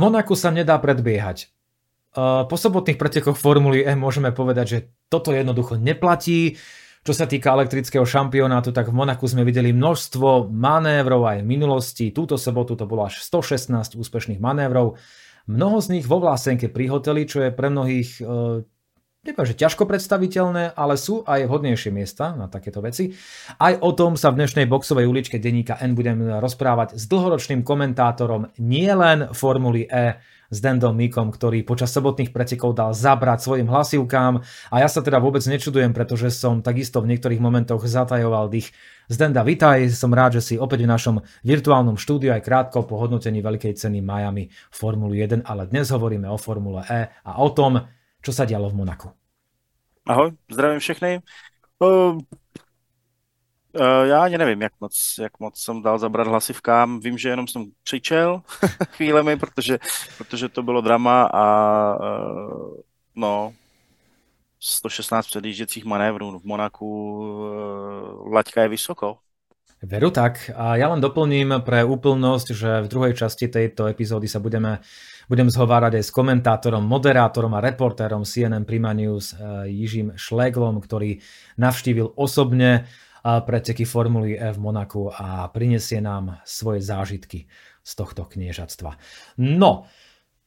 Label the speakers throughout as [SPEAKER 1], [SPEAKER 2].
[SPEAKER 1] Monaku sa nedá predbiehať. Po sobotných pretekoch Formuly E môžeme povedať, že toto jednoducho neplatí. Čo sa týka elektrického šampionátu, tak v Monaku sme videli množstvo manévrov aj v minulosti. Túto sobotu to bolo až 116 úspešných manévrov. Mnoho z nich vo Vlásenke pri hoteli, čo je pre mnohých neviem, že ťažko predstaviteľné, ale sú aj vhodnejšie miesta na takéto veci. Aj o tom sa v dnešnej boxovej uličke denníka N budem rozprávať s dlhoročným komentátorom nielen Formuly E, s Dendom Mikom, ktorý počas sobotných pretekov dal zabrať svojim hlasivkám a ja sa teda vôbec nečudujem, pretože som takisto v niektorých momentoch zatajoval dých. Zdenda, vitaj, som rád, že si opäť v našom virtuálnom štúdiu aj krátko po hodnotení veľkej ceny Miami Formulu 1, ale dnes hovoríme o Formule E a o tom, čo sa dialo v Monaku.
[SPEAKER 2] Ahoj, zdravím všechny. Uh, uh, já ani nevím, jak moc, jak moc jsem dal zabrat hlasivkám. Vím, že jenom jsem křičel chvílemi, protože, protože to bylo drama a uh, no, 116 předjížděcích manévrů v Monaku, uh, laťka je vysoko.
[SPEAKER 1] Veru tak. A ja len doplním pre úplnosť, že v druhej časti tejto epizódy sa budeme budem zhovárať aj s komentátorom, moderátorom a reportérom CNN Prima News eh, Jižím Šleglom, ktorý navštívil osobne eh, preteky Formuly E v Monaku a prinesie nám svoje zážitky z tohto kniežatstva. No,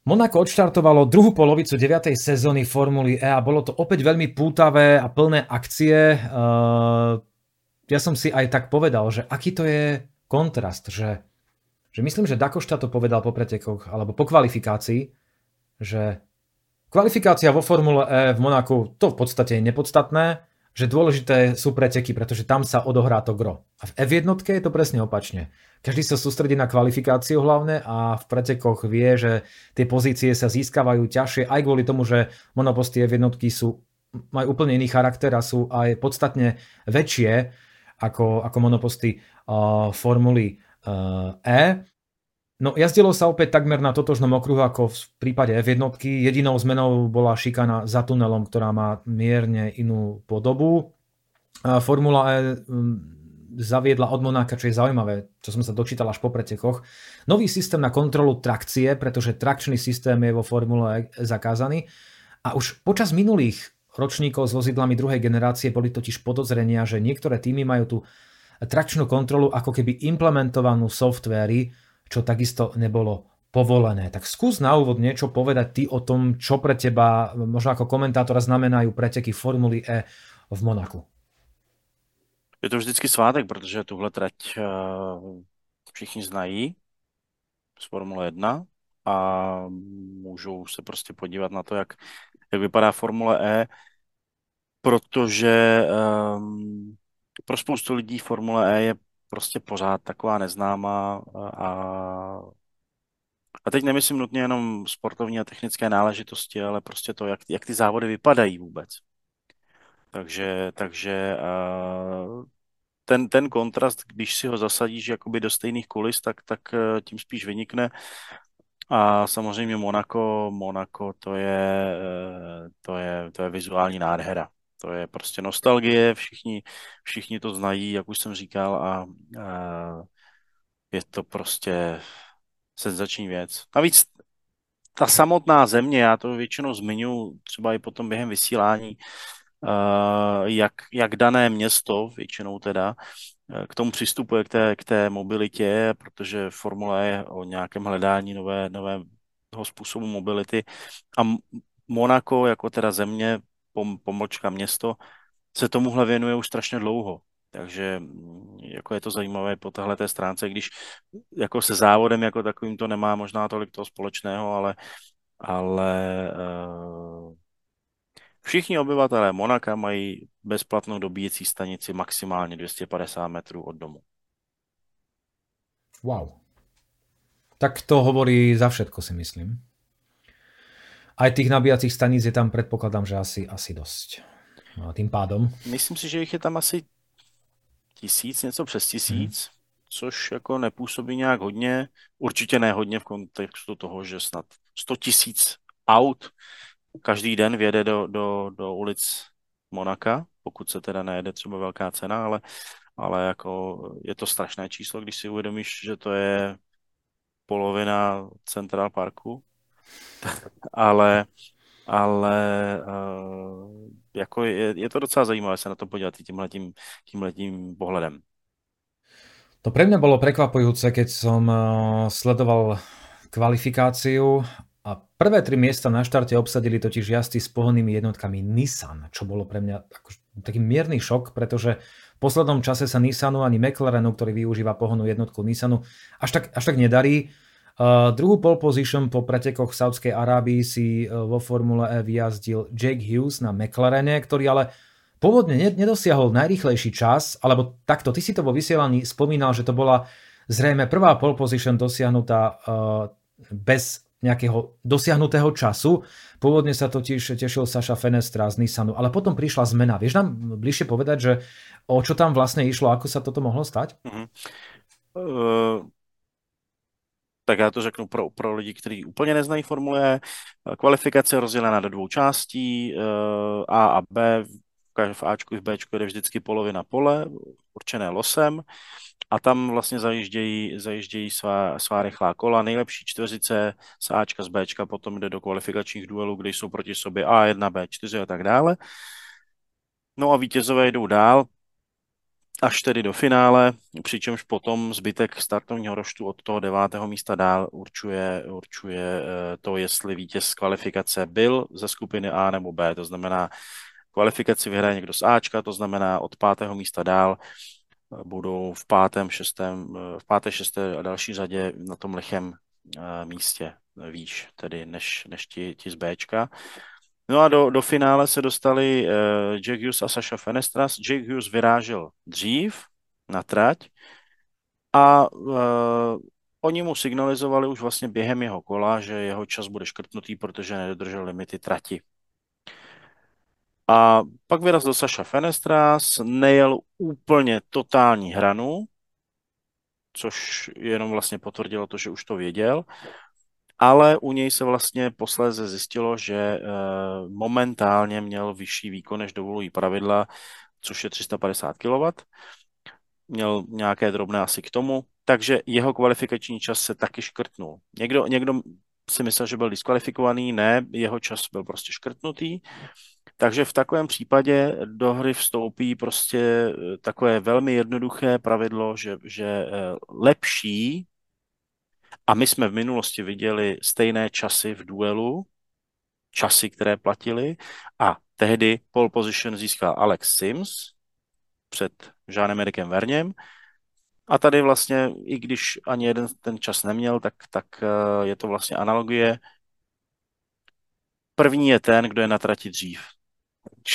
[SPEAKER 1] Monako odštartovalo druhú polovicu 9. sezóny Formuly E a bolo to opäť veľmi pútavé a plné akcie. Eh, ja som si aj tak povedal, že aký to je kontrast, že že myslím, že Dakošta to povedal po pretekoch alebo po kvalifikácii, že kvalifikácia vo Formule E v Monaku to v podstate je nepodstatné, že dôležité sú preteky, pretože tam sa odohrá to gro. A v F1 je to presne opačne. Každý sa sústredí na kvalifikáciu hlavne a v pretekoch vie, že tie pozície sa získavajú ťažšie aj kvôli tomu, že monoposty F1 sú, majú úplne iný charakter a sú aj podstatne väčšie ako, ako monoposty uh, Formuly E. No jazdilo sa opäť takmer na totožnom okruhu ako v prípade F1. Jedinou zmenou bola šikana za tunelom, ktorá má mierne inú podobu. Formula E zaviedla od Monáka, čo je zaujímavé, čo som sa dočítal až po pretekoch, nový systém na kontrolu trakcie, pretože trakčný systém je vo Formule E zakázaný. A už počas minulých ročníkov s vozidlami druhej generácie boli totiž podozrenia, že niektoré týmy majú tu trakčnú kontrolu ako keby implementovanú softvéry, čo takisto nebolo povolené. Tak skús na úvod niečo povedať ty o tom, čo pre teba, možno ako komentátora, znamenajú preteky Formuly E v Monaku.
[SPEAKER 2] Je to vždycky svátek, protože tuhle trať eh, všichni znají z Formule 1 a můžou se prostě podívat na to, jak, jak vypadá Formule E, protože um, pro spoustu lidí Formule E je prostě pořád taková neznámá a, a teď nemyslím nutně jenom sportovní a technické náležitosti, ale prostě to, jak, jak ty závody vypadají vůbec. Takže, takže ten, ten kontrast, když si ho zasadíš jakoby do stejných kulis, tak, tak e, tím spíš vynikne. A samozřejmě Monaco, Monaco to je, e, to je, to je vizuální nádhera. To je prostě nostalgie, všichni, všichni to znají, jak už jsem říkal, a, a je to prostě senzační věc. Navíc ta samotná země, já to většinou zmiňuji třeba i potom během vysílání, jak, jak dané město, většinou teda, k tomu přistupuje k té, k té mobilitě, protože formule je o nějakém hledání nové, nového způsobu mobility a Monako jako teda země pom, pomlčka město, se tomuhle věnuje už strašně dlouho. Takže mm, jako je to zajímavé po téhle té stránce, když jako se závodem jako takovým to nemá možná tolik toho společného, ale, ale uh, všichni obyvatelé Monaka mají bezplatnou dobíjecí stanici maximálně 250 metrů od domu.
[SPEAKER 1] Wow. Tak to hovorí za všetko, si myslím. Aj tých nabíjacích staníc je tam, predpokladám, že asi, asi dosť. No tým pádom.
[SPEAKER 2] Myslím si, že jich je tam asi tisíc, něco přes tisíc, hmm. což jako nepůsobí nějak hodně. Určitě ne hodně v kontextu toho, že snad 100 tisíc aut každý den vjede do, do, do ulic Monaka, pokud se teda nejede třeba velká cena, ale, ale jako je to strašné číslo, když si uvědomíš, že to je polovina Central Parku, ale, ale uh, jako je, je to docela zajímavé se na to podívat tímhletím, tímhletím pohledem.
[SPEAKER 1] To pre mňa bolo prekvapujúce, keď som uh, sledoval kvalifikáciu a prvé tri miesta na štarte obsadili totiž jazdci s pohonnými jednotkami Nissan, čo bolo pre mňa taký mierny šok, pretože v poslednom čase sa Nissanu ani McLarenu, ktorý využíva pohonnú jednotku Nissanu, až tak, až tak nedarí. Uh, druhú pole position po pretekoch v Saudskej Arábii si uh, vo Formule E vyjazdil Jake Hughes na McLarene, ktorý ale pôvodne nedosiahol najrýchlejší čas, alebo takto, ty si to vo vysielaní spomínal, že to bola zrejme prvá pole position dosiahnutá uh, bez nejakého dosiahnutého času. Pôvodne sa totiž tešil Saša Fenestra z Nissanu, ale potom prišla zmena. Vieš nám bližšie povedať, že o čo tam vlastne išlo, ako sa toto mohlo stať? Uh-huh. Uh,
[SPEAKER 2] tak já to řeknu pro, pro lidi, kteří úplně neznají Formule Kvalifikace je rozdělena do dvou částí, uh, A a B. V Ačku i v Bčku je vždycky polovina pole, určené losem a tam vlastně zajíždějí, zajíždějí svá, svá rychlá kola. Nejlepší čtveřice z Ačka, z Bčka potom jde do kvalifikačních duelů, kde jsou proti sobě A1, B4 a tak dále. No a vítězové jdou dál až tedy do finále, přičemž potom zbytek startovního roštu od toho devátého místa dál určuje, určuje eh, to, jestli vítěz kvalifikace byl ze skupiny A nebo B, to znamená kvalifikaci vyhraje někdo z Ačka, to znamená od pátého místa dál budou v pátém, šestém, v páté, šesté a další řadě na tom lichém eh, místě výš, tedy než, než ti, ti z Bčka. No a do, do finále se dostali uh, Jack Hughes a Sasha Fenestras. Jack Hughes vyrážel dřív na trať a uh, oni mu signalizovali už vlastně během jeho kola, že jeho čas bude škrtnutý, protože nedodržel limity trati. A pak vyrazil Saša Fenestras, nejel úplně totální hranu, což jenom vlastně potvrdilo to, že už to věděl, ale u něj se vlastně posléze zjistilo, že e, momentálně měl vyšší výkon, než dovolují pravidla, což je 350 kW. Měl nějaké drobné asi k tomu, takže jeho kvalifikační čas se taky škrtnul. Někdo, někdo si myslel, že byl diskvalifikovaný, ne, jeho čas byl prostě škrtnutý. Takže v takovém případě do hry vstoupí prostě eh, takové velmi jednoduché pravidlo, že, že eh, lepší, a my jsme v minulosti viděli stejné časy v duelu, časy, které platily, a tehdy pole position získal Alex Sims před Jeanem Erikem Verněm, a tady vlastně, i když ani jeden ten čas neměl, tak, tak eh, je to vlastně analogie. První je ten, kdo je na trati dřív.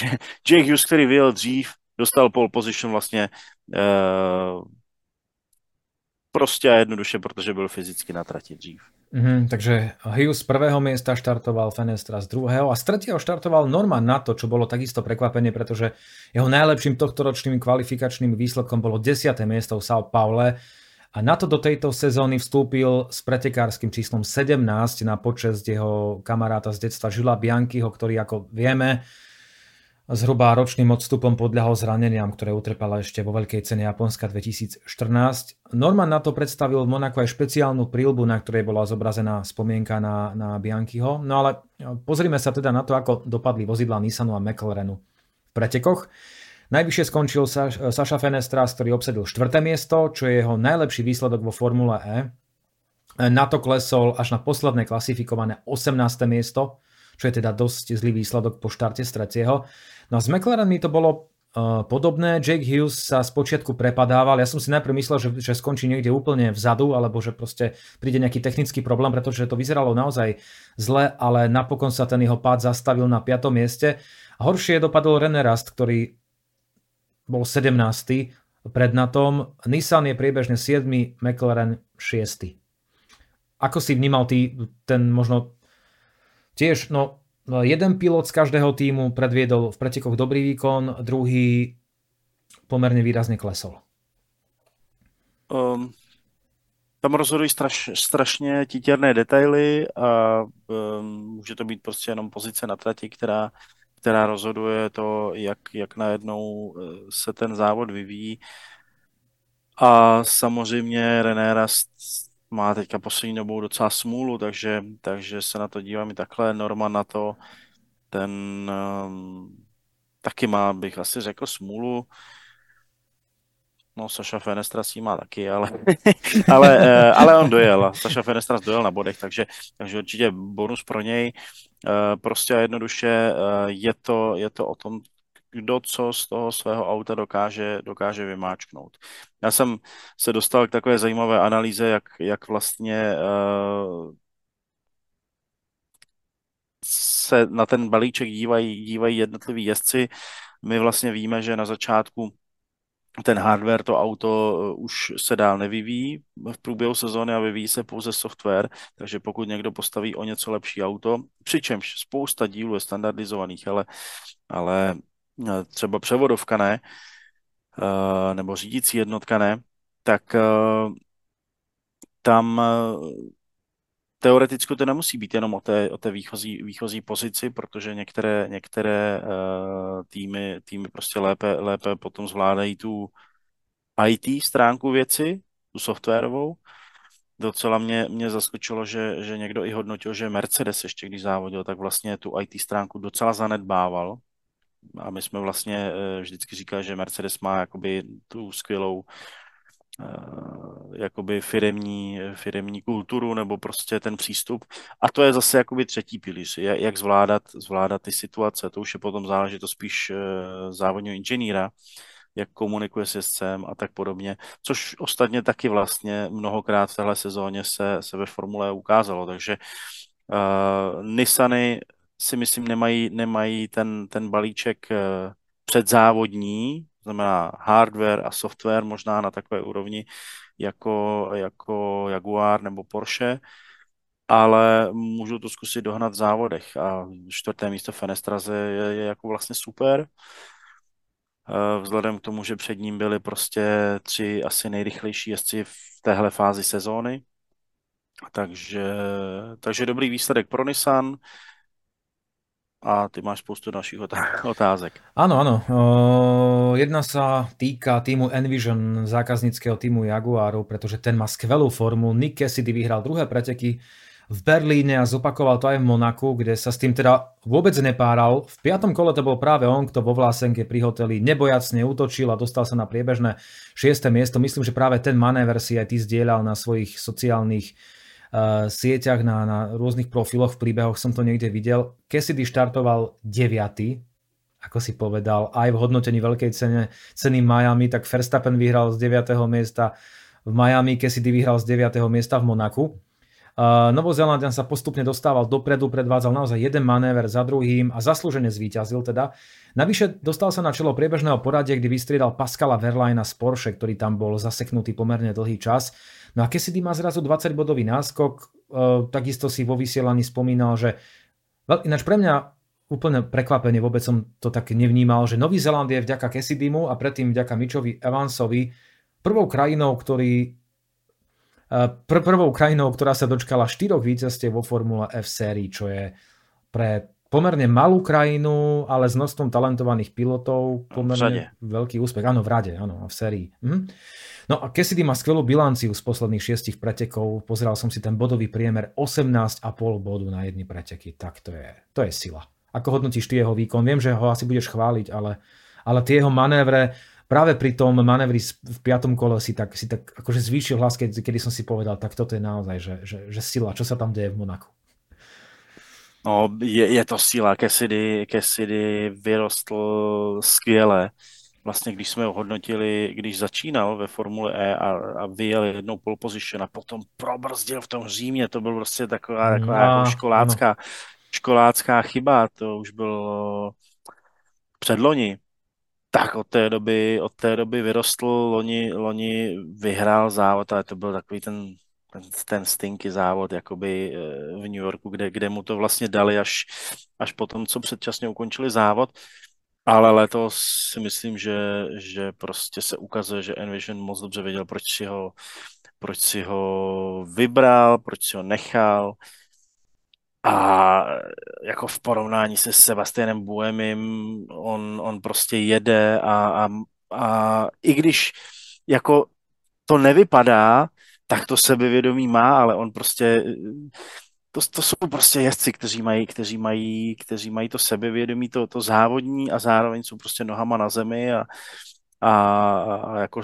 [SPEAKER 2] Jake Hughes, který vyjel dřív, dostal pole position vlastně uh, prostě a jednoduše, protože byl fyzicky na trati dřív.
[SPEAKER 1] Mm, takže Hughes z prvého miesta štartoval, Fenestra z druhého a z tretieho štartoval Norman na to, čo bolo takisto prekvapenie, pretože jeho najlepším tohtoročným kvalifikačným výsledkom bolo 10. miesto v São Paule a na to do tejto sezóny vstúpil s pretekárským číslom 17 na počest jeho kamaráta z detstva Žila Biankyho, ktorý ako vieme zhruba ročným odstupom podľahol zraneniam, ktoré utrpela ešte vo veľkej cene Japonska 2014. Norman na to predstavil v Monaku aj špeciálnu prílbu, na ktorej bola zobrazená spomienka na, na Bianchiho. No ale pozrime sa teda na to, ako dopadli vozidla Nissanu a McLarenu v pretekoch. Najvyššie skončil Sa- Saša Fenestras, ktorý obsadil štvrté miesto, čo je jeho najlepší výsledok vo Formule E. Na to klesol až na posledné klasifikované 18. miesto, čo je teda dosť zlý výsledok po štarte z tretieho. No a s McLarenmi to bolo uh, podobné. Jake Hughes sa spočiatku prepadával. Ja som si najprv myslel, že, že skončí niekde úplne vzadu, alebo že proste príde nejaký technický problém, pretože to vyzeralo naozaj zle, ale napokon sa ten jeho pád zastavil na 5. mieste. Horšie dopadol René Rast, ktorý bol 17. pred na tom. Nissan je priebežne 7. McLaren 6. Ako si vnímal ty ten možno tiež, No, jeden pilot z každého týmu predviedol v pretekoch dobrý výkon, druhý pomerne výrazně klesol. Um,
[SPEAKER 2] tam rozhodují straš, strašně titěrné detaily a um, může to být prostě jenom pozice na trati, která, která rozhoduje to, jak, jak najednou eh, se ten závod vyvíjí. A samozřejmě René Rast má teďka poslední dobou docela smůlu, takže, takže se na to dívám i takhle. Norman na to, ten um, taky má, bych asi řekl, smůlu. No, Saša Fenestra s má taky, ale, ale, eh, ale on dojel. Saša Fenestra dojel na bodech, takže, takže určitě bonus pro něj. Eh, prostě a jednoduše eh, je to, je to o tom, kdo co z toho svého auta dokáže, dokáže vymáčknout. Já jsem se dostal k takové zajímavé analýze, jak, jak vlastně uh, se na ten balíček dívají, dívají jednotliví jezdci. My vlastně víme, že na začátku ten hardware, to auto eh, už se dál nevyvíjí v průběhu sezóny a vyvíjí se pouze software, takže pokud někdo postaví o něco lepší auto, přičemž spousta dílů je standardizovaných, ale, ale třeba převodovka ne, eh, nebo řídící jednotka ne, tak tam teoreticky to nemusí být jenom o té, o té výchozí, výchozí pozici, protože některé, některé týmy, týmy prostě lépe, lépe potom zvládají tu IT stránku věci, tu softwarovou. Docela mě, mě zaskočilo, že, že někdo i hodnotil, že Mercedes ještě když závodil, tak vlastně tu IT stránku docela zanedbával. A my jsme vlastně uh, vždycky říkali, že Mercedes má jakoby tu skvělou Eh, jakoby firemní, firemní kulturu nebo prostě ten přístup. A to je zase jakoby třetí pilíř, jak zvládat, zvládat ty situace. To už je potom záležitost spíš eh, závodního inženýra, jak komunikuje s jezdcem a tak podobně, což ostatně taky vlastně mnohokrát v téhle sezóně se, se ve Formule ukázalo, takže uh, Nissany si myslím nemají, nemají ten, ten balíček uh, předzávodní, znamená hardware a software možná na takové úrovni jako, jako Jaguar nebo Porsche, ale můžu to zkusit dohnat v závodech a čtvrté místo Fenestraze je, je jako vlastně super. Eh, vzhledem k tomu, že před ním byli prostě tři asi nejrychlejší jezdci v téhle fázi sezóny. Takže, takže dobrý výsledek pro Nissan a ty máš spoustu dalších otázek.
[SPEAKER 1] Áno, áno. jedna sa týka týmu Envision, zákazníckého týmu Jaguarov, pretože ten má skvelú formu. Nick Cassidy vyhral druhé preteky v Berlíne a zopakoval to aj v Monaku, kde sa s tým teda vôbec nepáral. V piatom kole to bol práve on, kto vo Vlásenke pri hoteli nebojacne útočil a dostal sa na priebežné šieste miesto. Myslím, že práve ten manéver si aj ty zdieľal na svojich sociálnych sieťach, na, na rôznych profiloch, v príbehoch som to niekde videl. Cassidy štartoval 9. ako si povedal, aj v hodnotení veľkej cene, ceny Miami, tak Verstappen vyhral z 9. miesta v Miami, Cassidy vyhral z 9. miesta v Monaku. Uh, Novozelandian sa postupne dostával dopredu, predvádzal naozaj jeden manéver za druhým a zaslúžene zvíťazil teda. Navyše dostal sa na čelo priebežného poradia, kdy vystriedal Pascala Verlaina z Porsche, ktorý tam bol zaseknutý pomerne dlhý čas. No a Cassidy má zrazu 20-bodový náskok, uh, takisto si vo vysielaní spomínal, že ináč pre mňa úplne prekvapenie, vôbec som to tak nevnímal, že Nový Zeland je vďaka Cassidymu a predtým vďaka Mitchovi Evansovi prvou krajinou, ktorý pr- prvou krajinou, ktorá sa dočkala štyroch víťazstiev vo Formule F sérii, čo je pre pomerne malú krajinu, ale s množstvom talentovaných pilotov pomerne veľký úspech. Áno, v rade, áno, v sérii. Mhm. No a Cassidy má skvelú bilanciu z posledných šiestich pretekov. Pozeral som si ten bodový priemer 18,5 bodu na jedny preteky. Tak to je, to je sila. Ako hodnotíš ty jeho výkon? Viem, že ho asi budeš chváliť, ale, ale tie jeho manévre, práve pri tom manévri v piatom kole si tak, si tak akože zvýšil hlas, keď, kedy som si povedal, tak toto je naozaj, že, že, že sila, čo sa tam deje v Monaku.
[SPEAKER 2] No, je, je to síla. Cassidy, Cassidy vyrostl skvěle. Vlastně, když jsme ho hodnotili, když začínal ve Formule E a, a vyjel jednou pole position a potom probrzdil v tom Římě, to byl prostě taková, taková no, jako školácká, no. školácká chyba, to už bylo předloni tak od té doby, od té doby vyrostl, loni, loni vyhrál závod, ale to byl takový ten, ten, ten stinky závod jakoby eh, v New Yorku, kde, kde mu to vlastně dali až, až potom, co předčasně ukončili závod. Ale letos si myslím, že, že prostě se ukazuje, že Envision moc dobře věděl, proč si ho, proč si ho vybral, proč si ho nechal. A jako v porovnání se Sebastianem Buemim, on, on prostě jede a, a, a i když jako to nevypadá, tak to sebevědomí má, ale on prostě to, to jsou prostě jezdci, kteří mají, kteří mají, kteří mají to sebevědomí, to, to závodní a zároveň jsou prostě nohama na zemi a, a, a jako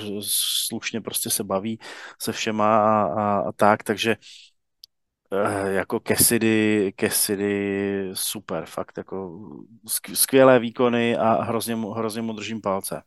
[SPEAKER 2] slušně prostě se baví se všema a, a, a tak, takže eh, jako Cassidy, Cassidy super, fakt jako skvělé výkony a hrozně mu, hrozně mu držím palce.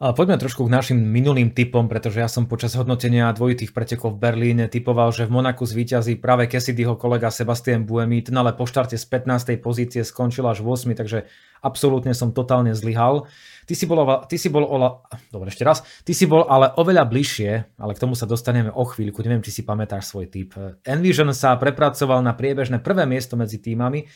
[SPEAKER 1] Poďme trošku k našim minulým typom, pretože ja som počas hodnotenia dvojitých pretekov v Berlíne typoval, že v Monaku zvíťazí práve Cassidyho kolega Sebastian Buemi, ten ale po štarte z 15. pozície skončil až 8, takže absolútne som totálne zlyhal. Ty si bol, ty si bol ola, dobre, ešte raz, ty si bol ale oveľa bližšie, ale k tomu sa dostaneme o chvíľku, neviem, či si pamätáš svoj typ. Envision sa prepracoval na priebežné prvé miesto medzi týmami,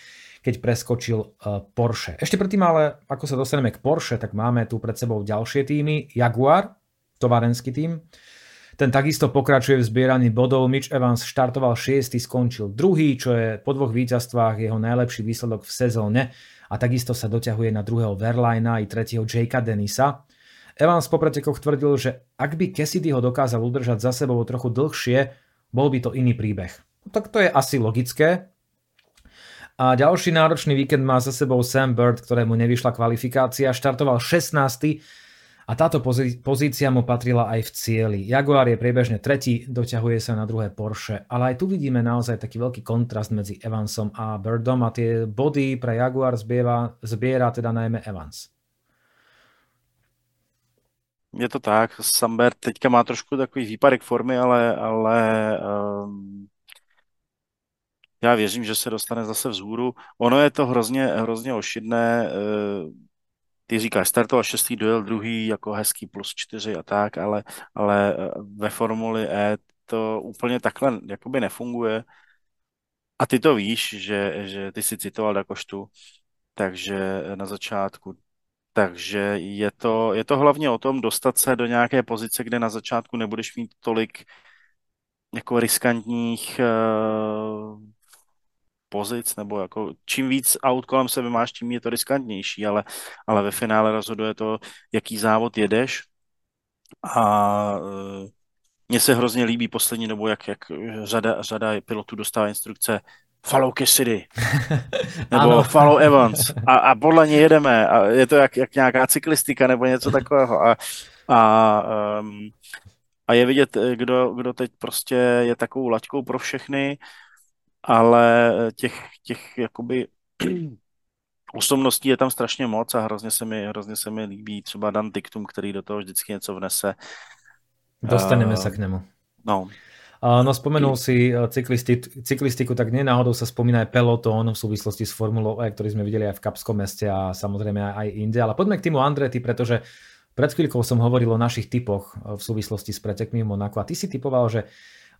[SPEAKER 1] keď preskočil e, Porsche. Ešte predtým ale, ako sa dostaneme k Porsche, tak máme tu pred sebou ďalšie týmy. Jaguar, tovarenský tým. Ten takisto pokračuje v zbieraní bodov. Mitch Evans štartoval 6. skončil druhý, čo je po dvoch víťazstvách jeho najlepší výsledok v sezóne a takisto sa doťahuje na druhého Verlina i tretieho Jakea Denisa. Evans po pretekoch tvrdil, že ak by Cassidy ho dokázal udržať za sebou trochu dlhšie, bol by to iný príbeh. Tak to je asi logické, a ďalší náročný víkend má za sebou Sam Bird, ktorému nevyšla kvalifikácia, štartoval 16. A táto pozícia mu patrila aj v cieli. Jaguar je priebežne tretí, doťahuje sa na druhé Porsche, ale aj tu vidíme naozaj taký veľký kontrast medzi Evansom a Birdom a tie body pre Jaguar zbiera, zbiera teda najmä Evans.
[SPEAKER 2] Je to tak, Sambert teďka má trošku takový výpadek formy, ale, ale um, já věřím, že se dostane zase vzhůru. Ono je to hrozně, hrozně ošidné. Eh, ty říkáš, startoval šestý, dojel druhý, jako hezký plus čtyři a tak, ale, ale eh, ve Formuli E to úplně takhle jakoby nefunguje. A ty to víš, že, že ty si citoval Dakoštu, takže na začátku. Takže je to, je to hlavně o tom dostat se do nějaké pozice, kde na začátku nebudeš mít tolik jako riskantních uh, pozic, nebo jako čím víc aut kolem sebe máš, tím je to riskantnější, ale, ale ve finále rozhoduje to, jaký závod jedeš. A uh, mně se hrozně líbí poslední dobou, jak, jak řada, řada pilotů dostává instrukce follow Cassidy, nebo ano. follow Evans. A, a podle něj jedeme. A je to jak, jak nějaká cyklistika nebo něco takového. A, a, um, a je vidět, kdo, kdo teď prostě je takovou laťkou pro všechny ale těch, těch jakoby osobností je tam strašně moc a hrozně se mi, hrozně se mi líbí třeba Dan Diktum, který do toho vždycky něco vnese.
[SPEAKER 1] Dostaneme uh, sa k nemu.
[SPEAKER 2] No.
[SPEAKER 1] No spomenul si eh, cyklisti, cyklistiku, tak nenáhodou sa spomína aj peloton v súvislosti s Formulou E, ktorý sme videli aj v Kapskom meste a samozrejme aj inde. Ale poďme k týmu Andrety, pretože pred chvíľkou som hovoril o našich typoch eh, v súvislosti s pretekmi v Monaku a ty si typoval, že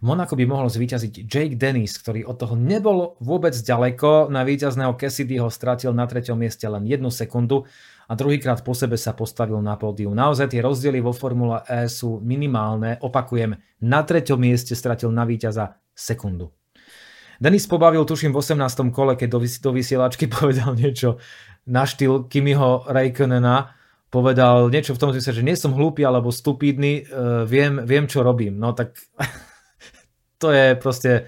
[SPEAKER 1] v Monaku by mohol zvíťaziť Jake Dennis, ktorý od toho nebol vôbec ďaleko. Na víťazného Cassidyho stratil na treťom mieste len jednu sekundu a druhýkrát po sebe sa postavil na pódium. Naozaj tie rozdiely vo Formule E sú minimálne. Opakujem, na treťom mieste stratil na víťaza sekundu. Denis pobavil, tuším, v 18. kole, keď do, vysielačky povedal niečo na štýl Kimiho Raikkonena, povedal niečo v tom zmysle, že nie som hlúpy alebo stupidný, uh, viem, viem, čo robím. No tak to je proste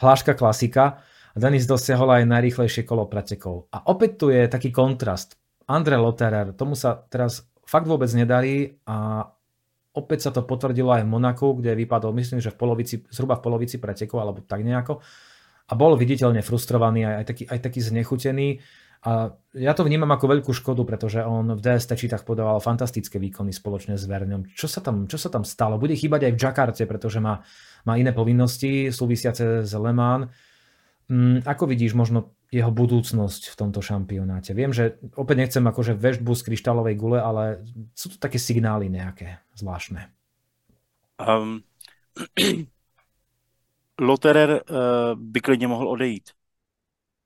[SPEAKER 1] hláška klasika. Denis dosiahol aj najrýchlejšie kolo pretekov. A opäť tu je taký kontrast. Andre Lotterer, tomu sa teraz fakt vôbec nedarí a opäť sa to potvrdilo aj v Monaku, kde vypadol, myslím, že v polovici, zhruba v polovici pretekov, alebo tak nejako. A bol viditeľne frustrovaný, aj, aj, taký, aj taký znechutený. A ja to vnímam ako veľkú škodu, pretože on v DST čítach podával fantastické výkony spoločne s Verňom. Čo sa tam, čo sa tam stalo? Bude chýbať aj v Jakarte, pretože má má iné povinnosti súvisiace s Le Mans. Mm, ako vidíš možno jeho budúcnosť v tomto šampionáte? Viem, že opäť nechcem akože vežbu z kryštálovej gule, ale sú to také signály nejaké zvláštne. Um,
[SPEAKER 2] Loterer uh, by klidně mohl odejít.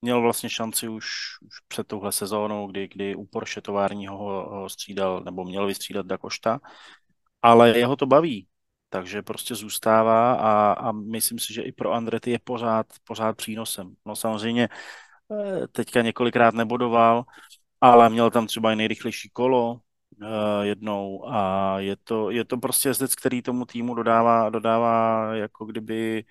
[SPEAKER 2] Měl vlastně šanci už, už před touhle sezónou, kdy, kdy u Porsche továrního ho střídal, nebo měl vystřídat Dakošta, ale jeho to baví takže prostě zůstává a, a myslím si, že i pro Andrety je pořád, pořád přínosem. No samozřejmě eh, teďka několikrát nebodoval, ale měl tam třeba i nejrychlejší kolo, uh, jednou a je to, je to prostě jezdec, který tomu týmu dodává, dodává jako kdyby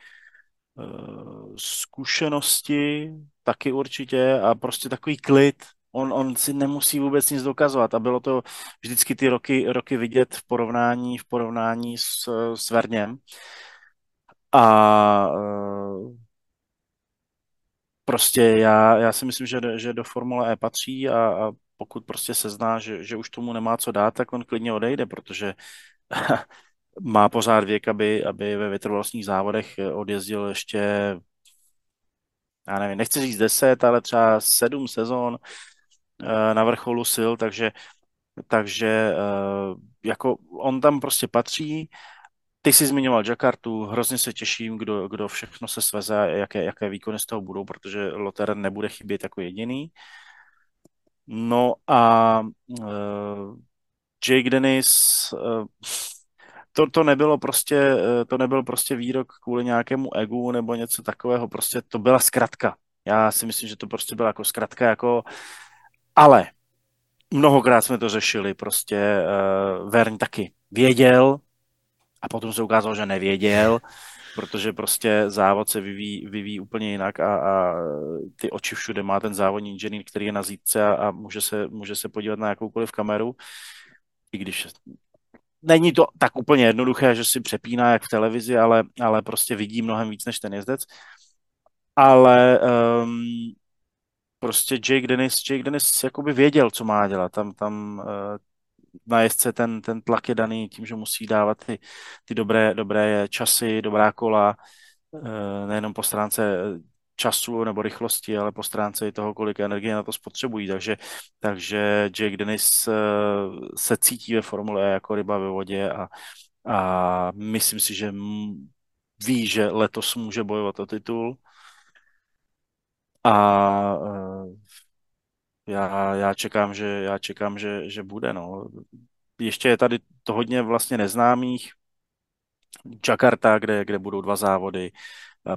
[SPEAKER 2] uh, zkušenosti taky určitě a prostě takový klid. On, on si nemusí vůbec nic dokazovat a bylo to vždycky ty roky, roky vidět v porovnání, v porovnání s, s Verněm. A uh, prostě já, já si myslím, že, že do Formule E patří a, a pokud prostě se zná, že, že už tomu nemá co dát, tak on klidně odejde, protože má pořád věk, aby, aby ve vytrvalostních závodech odjezdil ještě, já nevím, nechci říct deset, ale třeba sedm sezon eh, na vrcholu sil, takže, takže eh, jako on tam prostě patří. Ty jsi zmiňoval Jakartu, hrozně se těším, kdo, kdo všechno se sveze jaké, jaké výkony z toho budou, protože Lotter nebude chybět jako jediný. No a uh, Jake Dennis, uh, to, to nebylo prostě, uh, to nebyl prostě výrok kvůli nějakému egu nebo něco takového, prostě to byla zkratka. Já si myslím, že to prostě byla jako zkratka, jako, ale mnohokrát jsme to řešili, prostě uh, Vern taky věděl a potom se ukázalo, že nevěděl protože prostě závod se vyvíjí, vyvíjí úplně jinak a, a ty oči všude má ten závodní inženýr, který je na zítce a, a může, se, může se podívat na jakoukoliv kameru, i když není to tak úplně jednoduché, že si přepíná jak v televizi, ale, ale prostě vidí mnohem víc než ten jezdec. Ale um, prostě Jake Dennis, Jake Dennis jakoby věděl, co má dělat. Tam, tam uh, na jezdce ten, ten tlak je daný tím, že musí dávat ty, ty dobré, dobré časy, dobrá kola, eh, nejenom po stránce času nebo rychlosti, ale po stránce i toho, kolik energie na to spotřebují. Takže, takže Jake Dennis eh, se cítí ve formule jako ryba ve vodě a, a myslím si, že ví, že letos může bojovat o titul. A eh, já, já čekám, že, já čekám, že, že bude. No. Ještě je tady to hodně vlastně neznámých. Jakarta, kde, kde budou dva závody,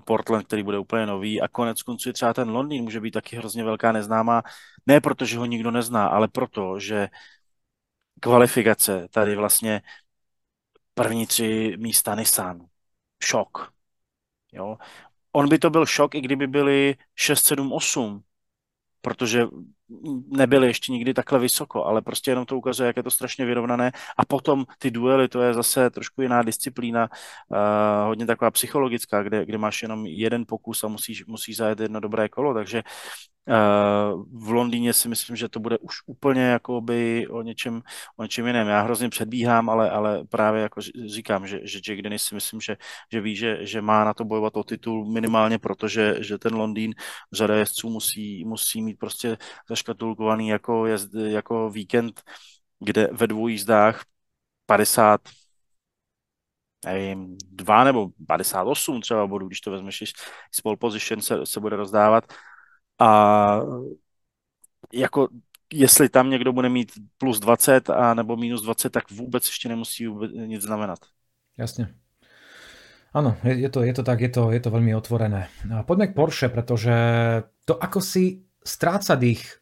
[SPEAKER 2] Portland, který bude úplně nový a konec konců třeba ten Londýn může být taky hrozně velká neznámá, ne proto, že ho nikdo nezná, ale proto, že kvalifikace tady vlastně první tři místa Nissan. Šok. Jo? On by to byl šok, i kdyby byli 6, 7, 8, protože nebyly ještě nikdy takhle vysoko, ale prostě jenom to ukazuje, jak je to strašně vyrovnané. A potom ty duely, to je zase trošku jiná disciplína, uh, hodně taková psychologická, kde, kde máš jenom jeden pokus a musíš, musíš zajet jedno dobré kolo, takže uh, v Londýně si myslím, že to bude už úplně jako by o něčem, o něčem jiném. Já hrozně předbíhám, ale, ale právě jako říkám, že, že Jack Dennis si myslím, že, že ví, že, že má na to bojovat o titul minimálně, protože že ten Londýn řada jezdců musí, musí mít prostě zaškatulkovaný jako, jezd, jako víkend, kde ve dvou jízdách 50 nevím, dva nebo 58 třeba bodů, když to vezmeš, z pole position se, se bude rozdávat. A jako jestli tam někdo bude mít plus 20 a nebo minus 20, tak vůbec ještě nemusí vůbec nic znamenat.
[SPEAKER 1] Jasně. Áno, je, je, to, je to tak, je to, je to veľmi otvorené. A poďme k Porsche, pretože to ako si stráca dých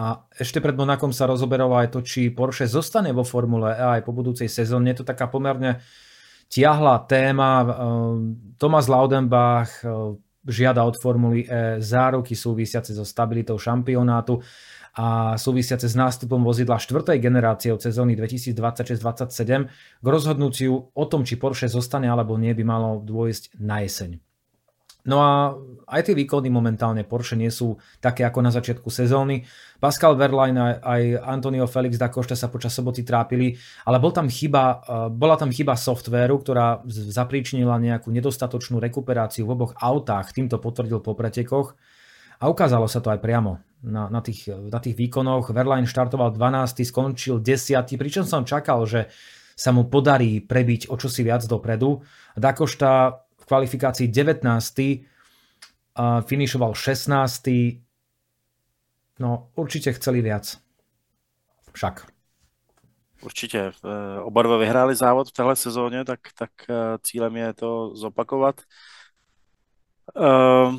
[SPEAKER 1] a ešte pred Monakom sa rozoberalo aj to, či Porsche zostane vo Formule E aj po budúcej sezóne. Je to taká pomerne tiahla téma. Ehm, Thomas Laudenbach ehm, žiada od Formuly E záruky súvisiace so stabilitou šampionátu a súvisiace s nástupom vozidla 4. generácie od sezóny 2026-27 k rozhodnutiu o tom, či Porsche zostane alebo nie, by malo dôjsť na jeseň. No a aj tie výkony momentálne Porsche nie sú také ako na začiatku sezóny. Pascal Verlaine aj Antonio Felix da Costa sa počas soboty trápili, ale bol tam chyba, e, bola tam chyba softvéru, ktorá zapríčinila nejakú nedostatočnú rekuperáciu v oboch autách, týmto potvrdil po pretekoch a ukázalo sa to aj priamo na, na, tých, na tých výkonoch. Verlaine štartoval 12, skončil 10, pričom som čakal, že sa mu podarí prebiť o čosi viac dopredu. Dakošta kvalifikácii 19. A finišoval 16. No, určite chceli viac. Však.
[SPEAKER 2] Určitě. Eh, oba dva vyhráli závod v téhle sezóně, tak, tak eh, cílem je to zopakovat. Uh,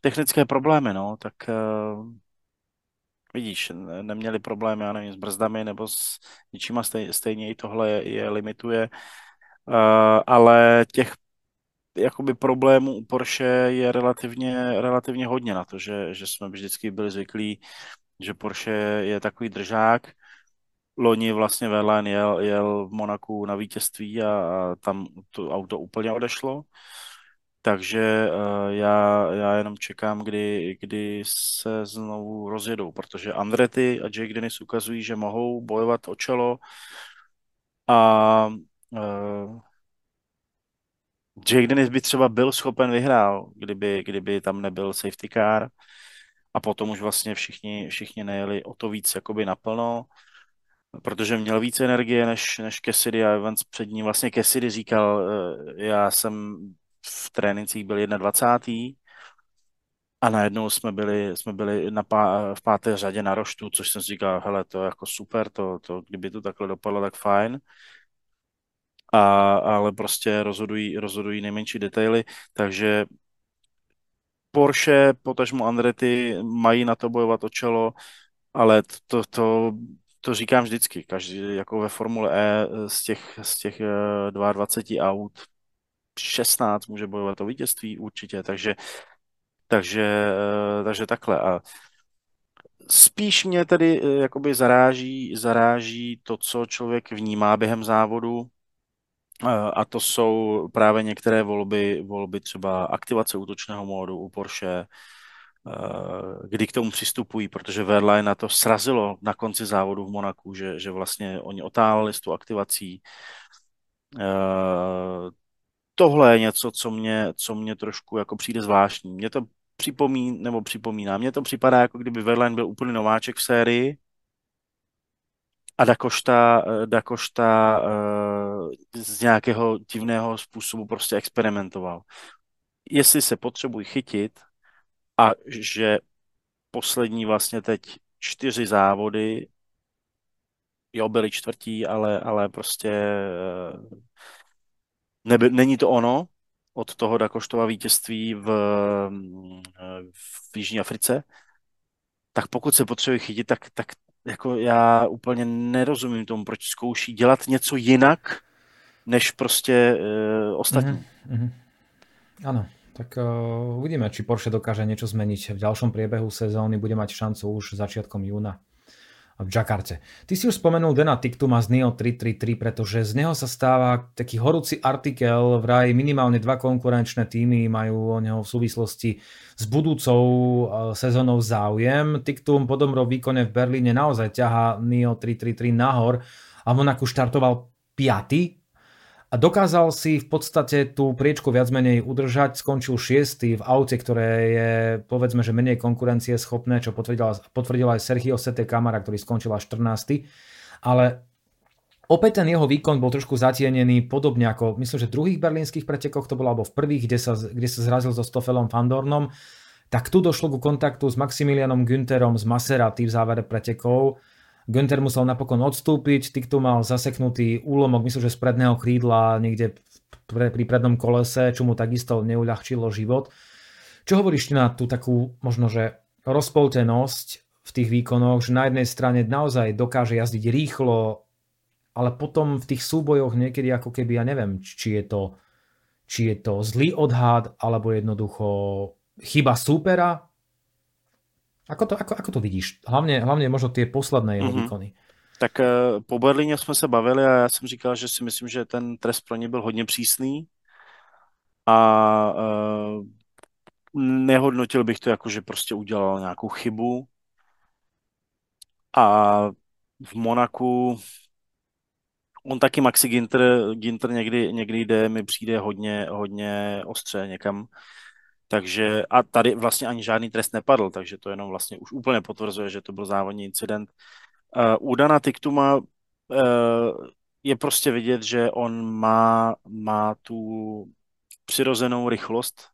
[SPEAKER 2] technické problémy, no, tak vidíš, neměli problém, já nevím, s brzdami nebo s ničím stejně, stejně i tohle je, je limituje. Ale těch jakoby problémů u Porsche je relativně, relativně hodně na to, že, že jsme vždycky byli zvyklí, že Porsche je takový držák. Loni vlastně Verlaine jel, jel v Monaku na vítězství a, a tam to auto úplně odešlo. Takže uh, já, já jenom čekám, kdy, kdy se znovu rozjedou, protože Andretti a Jake Dennis ukazují, že mohou bojovat o čelo a uh, Jake Dennis by třeba byl schopen vyhrál, kdyby, kdyby tam nebyl safety car a potom už vlastně všichni, všichni nejeli o to víc jakoby naplno, protože měl víc energie než, než Cassidy a Evans před ním. Vlastně Cassidy říkal, eh, já jsem v trénincích byl 21. A najednou jsme byli, jsme byli na pá, v páté řadě na roštu, což jsem si říkal, hele, to je jako super, to, to, kdyby to takhle dopadlo, tak fajn. A, ale prostě rozhodují, rozhodují nejmenší detaily, takže Porsche, potažmo Andretti mají na to bojovat o čelo, ale to, to, to říkám vždycky, každý, jako ve Formule E z těch, z těch 22 eh, aut 16 může bojovat o vítězství určitě, takže, takže, eh, takže takhle. A spíš mě tedy eh, jakoby zaráží, zaráží to, co člověk vnímá během závodu, a to jsou právě některé volby, volby třeba aktivace útočného módu u Porsche, kdy k tomu přistupují, protože Verline na to srazilo na konci závodu v Monaku, že, že vlastně oni otáleli s tou aktivací tohle je něco, co mě, co mě trošku jako přijde zvláštní. Mě to připomíná, nebo připomíná, mně to připadá, jako kdyby Verlaine byl úplný nováček v sérii a Dakošta, Dakošta uh, z nějakého divného způsobu prostě experimentoval. Jestli se potřebují chytit a že poslední vlastně teď čtyři závody, jo, byly čtvrtí, ale, ale prostě uh, neby, není to ono od toho Dakoštova vítězství v, v Jižní Africe, tak pokud se potřebuje chytit, tak, tak jako já úplně nerozumím tomu, proč zkouší dělat něco jinak, než prostě uh, ostatní. Mm-hmm.
[SPEAKER 1] Áno, tak uh, uvidíme, či Porsche dokáže niečo zmeniť v ďalšom priebehu sezóny, bude mať šancu už začiatkom júna v Jakarte. Ty si už spomenul Dena Tiktuma z NIO 333, pretože z neho sa stáva taký horúci artikel, vraj minimálne dva konkurenčné týmy majú o neho v súvislosti s budúcou e, sezónou záujem. Tiktum po dobrom výkone v Berlíne naozaj ťahá NIO 333 nahor a Monaku štartoval 5 a dokázal si v podstate tú priečku viac menej udržať, skončil šiestý v aute, ktoré je povedzme, že menej konkurencie schopné, čo potvrdil, potvrdil aj Sergio Sete Kamara, ktorý skončil až 14. Ale opäť ten jeho výkon bol trošku zatienený, podobne ako myslím, že v druhých berlínskych pretekoch to bolo, alebo v prvých, kde sa, kde sa zrazil so Stofelom Fandornom, tak tu došlo ku kontaktu s Maximilianom Günterom z Maserati v závere pretekov Günther musel napokon odstúpiť, Tiktu mal zaseknutý úlomok, myslím, že z predného krídla niekde pri prednom kolese, čo mu takisto neuľahčilo život. Čo hovoríš na tú takú možno, že rozpoltenosť v tých výkonoch, že na jednej strane naozaj dokáže jazdiť rýchlo, ale potom v tých súbojoch niekedy ako keby, ja neviem, či je to, či je to zlý odhad, alebo jednoducho chyba súpera, Ako to, ako, ako to vidíš? Hlavně, hlavně možno ty posledné jeho mm-hmm. výkony.
[SPEAKER 2] Tak eh, po Berlíně jsme se bavili a já jsem říkal, že si myslím, že ten trest pro ně byl hodně přísný a uh, nehodnotil bych to jako, že prostě udělal nějakou chybu. A v Monaku on taky Maxi Ginter, Ginter někdy, někdy jde, mi přijde hodně, hodně ostře někam takže a tady vlastně ani žádný trest nepadl, takže to jenom vlastně už úplně potvrzuje, že to byl závodní incident. Uh, u Dana Tiktuma uh, je prostě vidět, že on má, má tu přirozenou rychlost,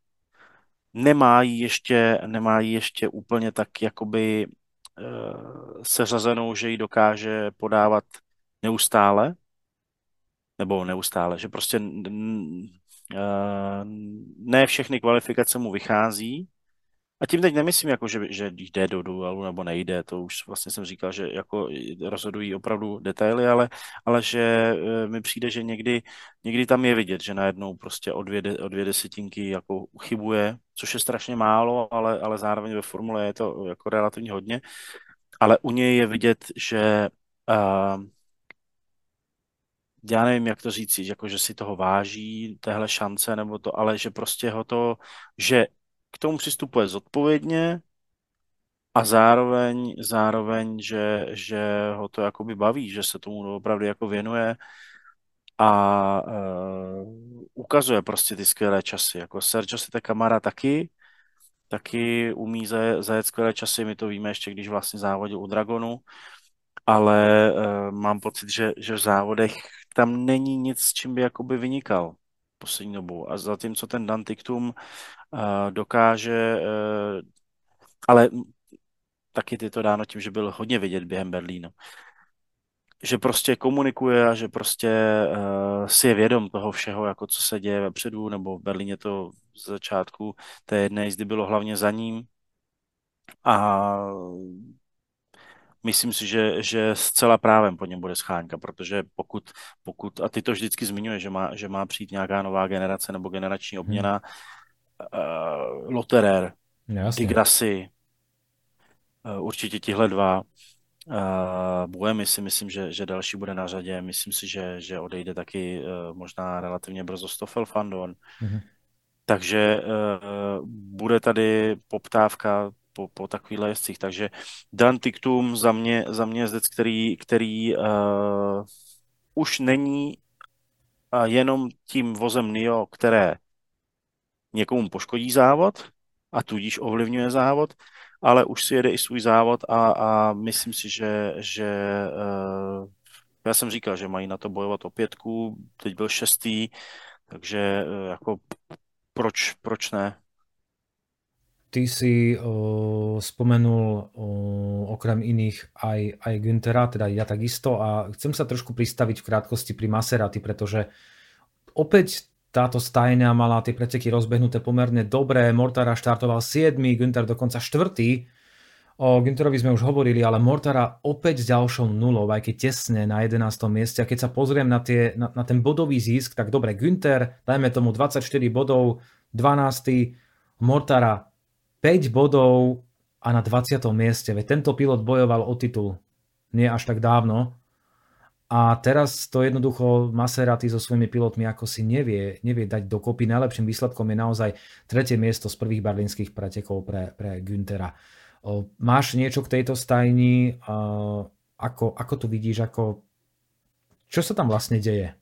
[SPEAKER 2] nemá ji ještě, nemá ji ještě úplně tak jakoby uh, seřazenou, že ji dokáže podávat neustále, nebo neustále, že prostě ne všechny kvalifikace mu vychází A tím teď nemyslím, jako, že, že jde do duelu nebo nejde, to už vlastně jsem říkal, že jako rozhodují opravdu detaily, ale, ale že e, mi přijde, že někdy, někdy tam je vidět, že najednou prostě o dvě, o dvě desetinky jako chybuje, což je strašně málo, ale, ale zároveň ve formule je to jako relativně hodně. Ale u něj je vidět, že uh, já nevím, jak to říct, jako že si toho váží, téhle šance, nebo to, ale že prostě ho to, že k tomu přistupuje zodpovědně a zároveň, zároveň že, že ho to jakoby baví, že se tomu opravdu jako věnuje a uh, ukazuje prostě ty skvělé časy. Jako Sergio Sete Kamara taky, taky umí zajet skvělé časy, my to víme ještě, když vlastně závodil u Dragonu, ale uh, mám pocit, že, že v závodech tam není nic, s čím by jakoby vynikal poslední dobou. A zatímco ten Dantiktum uh, dokáže, uh, ale taky ty to dáno tím, že byl hodně vidět během Berlínu. Že prostě komunikuje a že prostě uh, si je vědom toho všeho, jako co se děje vepředu, nebo v Berlíně to z začátku té jedné jízdy bylo hlavně za ním. A myslím si, že, že zcela právem po něm bude schánka, protože pokud, pokud a ty to vždycky zmiňuje, že má, že má přijít nějaká nová generace nebo generační hmm. obměna, hmm. uh, Lotterer, Tigrasy, uh, určitě tihle dva, Uh, Buemi si myslím, že, že další bude na řadě. Myslím si, že, že odejde taky uh, možná relativně brzo Stoffel Fandon. Mm-hmm. Takže uh, bude tady poptávka po, po takových jezdcích. Takže Dan Tiktum za mě, za mě jezdec, který, který uh, už není uh, jenom tím vozem NIO, které někomu poškodí závod a tudíž ovlivňuje závod, ale už si jede i svůj závod a, a myslím si, že, že uh, já jsem říkal, že mají na to bojovat o pětku, teď byl šestý, takže uh, jako proč, proč ne?
[SPEAKER 1] Ty si o, spomenul o, okrem iných aj, aj Günthera, teda ja takisto a chcem sa trošku pristaviť v krátkosti pri Maserati, pretože opäť táto stajňa mala tie preteky rozbehnuté pomerne dobre, Mortara štartoval 7, Günther dokonca 4. O Günterovi sme už hovorili, ale Mortara opäť s ďalšou nulou, aj keď tesne na 11. mieste. A keď sa pozriem na, tie, na, na ten bodový zisk, tak dobre, Günther, dajme tomu 24 bodov, 12. Mortara 5 bodov a na 20. mieste. Veď tento pilot bojoval o titul nie až tak dávno. A teraz to jednoducho Maserati so svojimi pilotmi ako si nevie, nevie dať dokopy. Najlepším výsledkom je naozaj tretie miesto z prvých berlínskych pretekov pre, pre Günthera. Máš niečo k tejto stajni? Ako, ako tu vidíš? Ako, čo sa tam vlastne deje?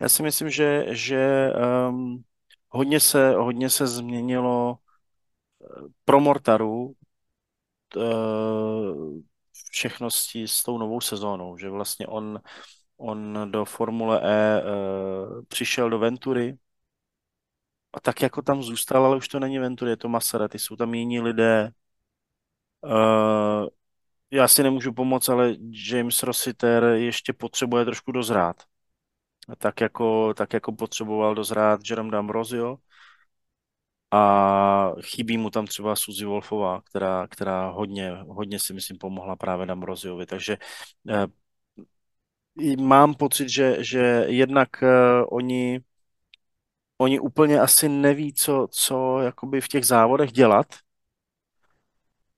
[SPEAKER 2] Já si myslím, že, že um, hodně, se, hodně se změnilo pro Mortaru eh, všechno s, tou novou sezónou, že vlastně on, on do Formule E uh, přišel do Ventury a tak jako tam zůstal, ale už to není Ventury, je to Maserati, jsou tam jiní lidé. Uh, já si nemůžu pomoct, ale James Rossiter ještě potřebuje trošku dozrát. Tak jako, tak jako potřeboval dozrát Jerome D'Ambrosio, a chybí mu tam třeba Suzy Wolfová, která, která hodně, hodně si myslím pomohla právě Namroziovi. Takže eh, mám pocit, že, že jednak eh, oni, oni úplně asi neví, co, co jakoby v těch závodech dělat,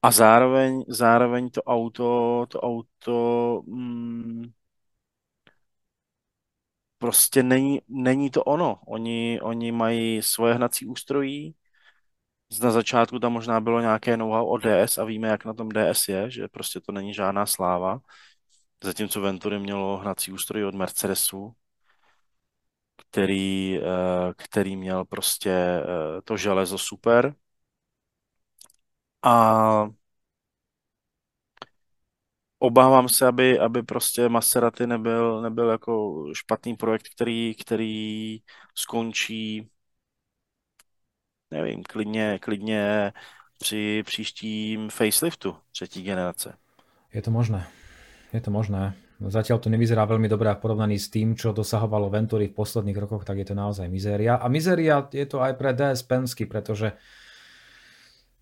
[SPEAKER 2] a zároveň, zároveň to auto, to auto mm, prostě není, není to ono. Oni, oni mají svoje hnací ústrojí, na začátku tam možná bylo nějaké know-how o DS a víme, jak na tom DS je, že prostě to není žádná sláva. Zatímco Venturi mělo hnací ústroj od Mercedesu, který, eh, který měl prostě eh, to železo super. A obávám se, aby, aby prostě Maserati nebyl, nebyl jako špatný projekt, který, který skončí nevím, klidně, klidně při příštím faceliftu třetí generace.
[SPEAKER 1] Je to možné. Je to možné. Zatiaľ to nevyzerá veľmi dobré v porovnaní s tým, čo dosahovalo Venturi v posledných rokoch, tak je to naozaj mizéria. A mizéria je to aj pre DS Pensky, pretože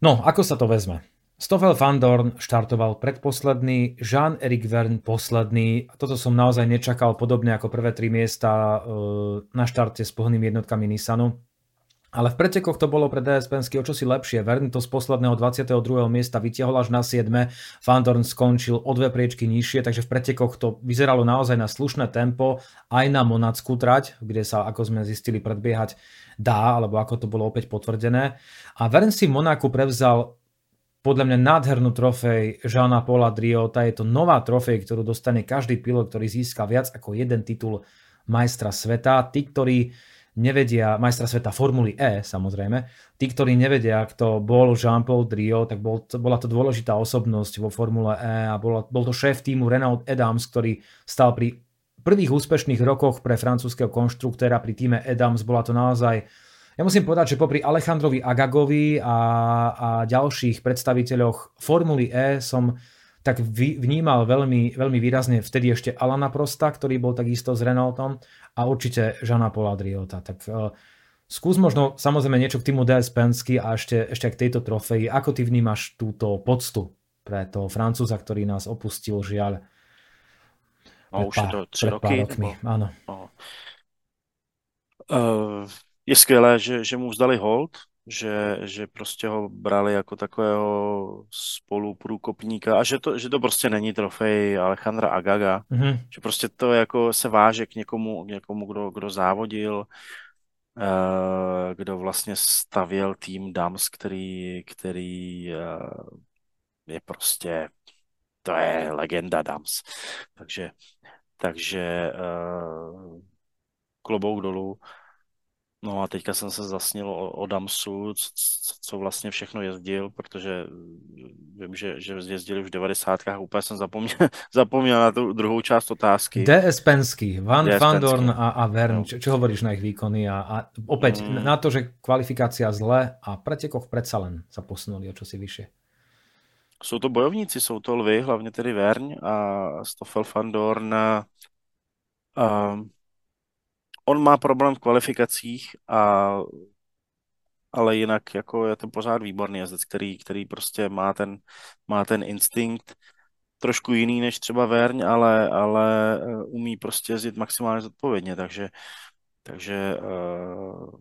[SPEAKER 1] No, ako sa to vezme? Stoffel van Dorn štartoval predposledný, Jean-Eric Verne posledný. Toto som naozaj nečakal, podobne ako prvé tri miesta e, na štarte s pohnými jednotkami Nissanu. Ale v pretekoch to bolo pre DS Pensky o čosi lepšie. Verne to z posledného 22. miesta vytiahol až na 7. Van Dorn skončil o dve priečky nižšie, takže v pretekoch to vyzeralo naozaj na slušné tempo, aj na monackú trať, kde sa, ako sme zistili, predbiehať dá, alebo ako to bolo opäť potvrdené. A Verne si Monaku prevzal podľa mňa nádhernú trofej Žána Paula Driota. Je to nová trofej, ktorú dostane každý pilot, ktorý získa viac ako jeden titul majstra sveta. Tí, ktorí nevedia, majstra sveta Formuly E samozrejme, tí, ktorí nevedia, kto bol Jean-Paul Drio, tak bol, bola to dôležitá osobnosť vo Formule E a bol, bol to šéf týmu Renault Adams, ktorý stal pri prvých úspešných rokoch pre francúzského konštruktéra pri týme Adams. Bola to naozaj ja musím povedať, že popri Alejandrovi Agagovi a, a ďalších predstaviteľoch Formuly E som tak vnímal veľmi, veľmi výrazne vtedy ešte Alana Prosta, ktorý bol takisto s Renaultom a určite Žana Paula Driota. Tak uh, skús možno samozrejme niečo k týmu DS Pensky a ešte, ešte k tejto trofeji. Ako ty vnímaš túto poctu pre toho Francúza, ktorý nás opustil žiaľ?
[SPEAKER 2] No, už je to tři roky.
[SPEAKER 1] Rokmi. Nebo... Áno. No.
[SPEAKER 2] Uh, je skvělé, že, že mu vzdali hold, že, že prostě ho brali jako takového spoluprůkopníka a že to, že to prostě není trofej Alejandra Agaga, mm-hmm. že prostě to jako se váže k někomu, k někomu kdo, kdo závodil, uh, kdo vlastně stavěl tým Dams, který, který uh, je prostě, to je legenda Dams. Takže, takže uh, klobouk dolů. No a teďka jsem se zasnil o, o Damsu, co, co vlastně všechno jezdil, protože vím, že, že jezdili už v 90. úplně jsem zapomněl, zapomněl na tu druhou část otázky.
[SPEAKER 1] DS Pensky, Van, DS Van Dorn a, a Vern, no. čo, čo hovoríš na ich výkony a, a opäť mm. na to, že kvalifikácia zle a pretekoch predsa len sa posunuli o čosi vyššie.
[SPEAKER 2] Jsou to bojovníci, jsou to lvy, hlavně tedy Verň a Stoffel van Dorn. A, a on má problém v kvalifikacích, a, ale jinak jako je to pořád výborný jezdec, který, který prostě má ten, má ten instinkt, trošku jiný než třeba Verň, ale, ale eh, umí prostě jezdit maximálně zodpovědně, takže, takže uh,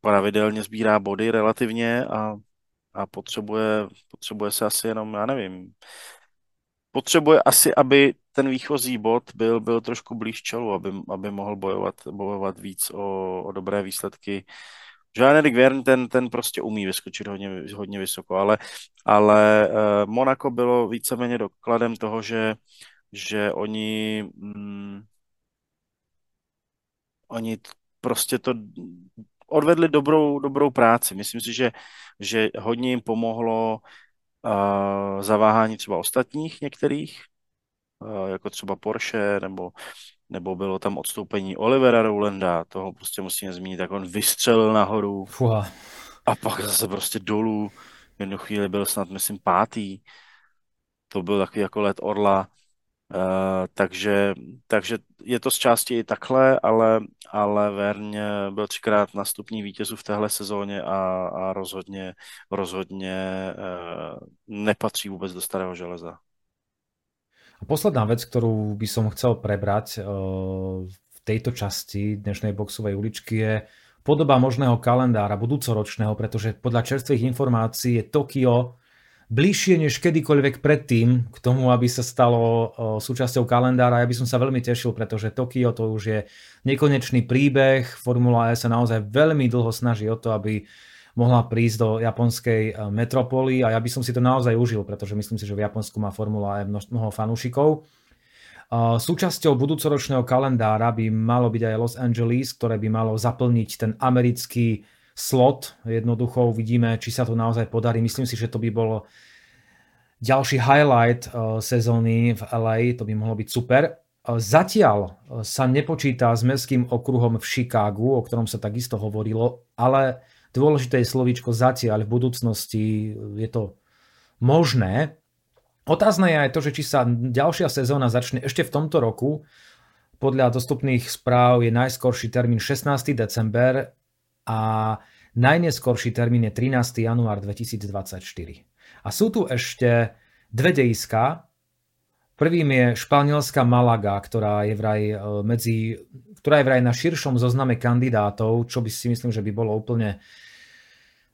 [SPEAKER 2] pravidelně sbírá body relativně a, a potřebuje, potřebuje se asi jenom, já nevím, potřebuje asi, aby ten výchozí bod byl, byl trošku blíž čelu, aby, aby mohl bojovat, bojovat víc o, o dobré výsledky. Jean-Eric Verne ten, ten prostě umí vyskočit hodně, hodně vysoko, ale, ale uh, Monaco bylo víceméně dokladem toho, že, že oni, mm, oni prostě to odvedli dobrou, dobrou práci. Myslím si, že, že hodně jim pomohlo uh, zaváhání třeba ostatních některých, uh, jako třeba Porsche, nebo, nebo bylo tam odstoupení Olivera Rowlanda, toho prostě musíme zmínit, tak on vystřelil nahoru
[SPEAKER 1] Fuha.
[SPEAKER 2] a pak zase prostě dolů. V jednu chvíli byl snad, myslím, pátý. To byl takový jako let Orla. Uh, takže, takže je to z části i takhle, ale, ale Verň byl třikrát na stupní vítězů v téhle sezóně a, a rozhodně, rozhodně uh, nepatří vůbec do starého železa.
[SPEAKER 1] A posledná vec, ktorú by som chcel prebrať uh, v tejto časti dnešnej boxovej uličky je podoba možného kalendára budúcoročného, pretože podľa čerstvých informácií je Tokio bližšie než kedykoľvek predtým k tomu, aby sa stalo súčasťou kalendára. Ja by som sa veľmi tešil, pretože Tokio to už je nekonečný príbeh. Formula E sa naozaj veľmi dlho snaží o to, aby mohla prísť do japonskej e, metropoly a ja by som si to naozaj užil, pretože myslím si, že v Japonsku má Formula E mnoho fanúšikov. Súčasťou budúcoročného kalendára by malo byť aj Los Angeles, ktoré by malo zaplniť ten americký slot. Jednoducho uvidíme, či sa to naozaj podarí. Myslím si, že to by bolo ďalší highlight uh, sezóny v LA, to by mohlo byť super. Uh, zatiaľ uh, sa nepočíta s mestským okruhom v Chicagu, o ktorom sa takisto hovorilo, ale dôležité je slovíčko zatiaľ, v budúcnosti je to možné. Otázne je aj to, že či sa ďalšia sezóna začne ešte v tomto roku. Podľa dostupných správ je najskorší termín 16. december a Najneskorší termín je 13. január 2024. A sú tu ešte dve dejiska. Prvým je španielská Malaga, ktorá je vraj e, medzi, ktorá je vraj na širšom zozname kandidátov, čo by si myslím, že by bolo úplne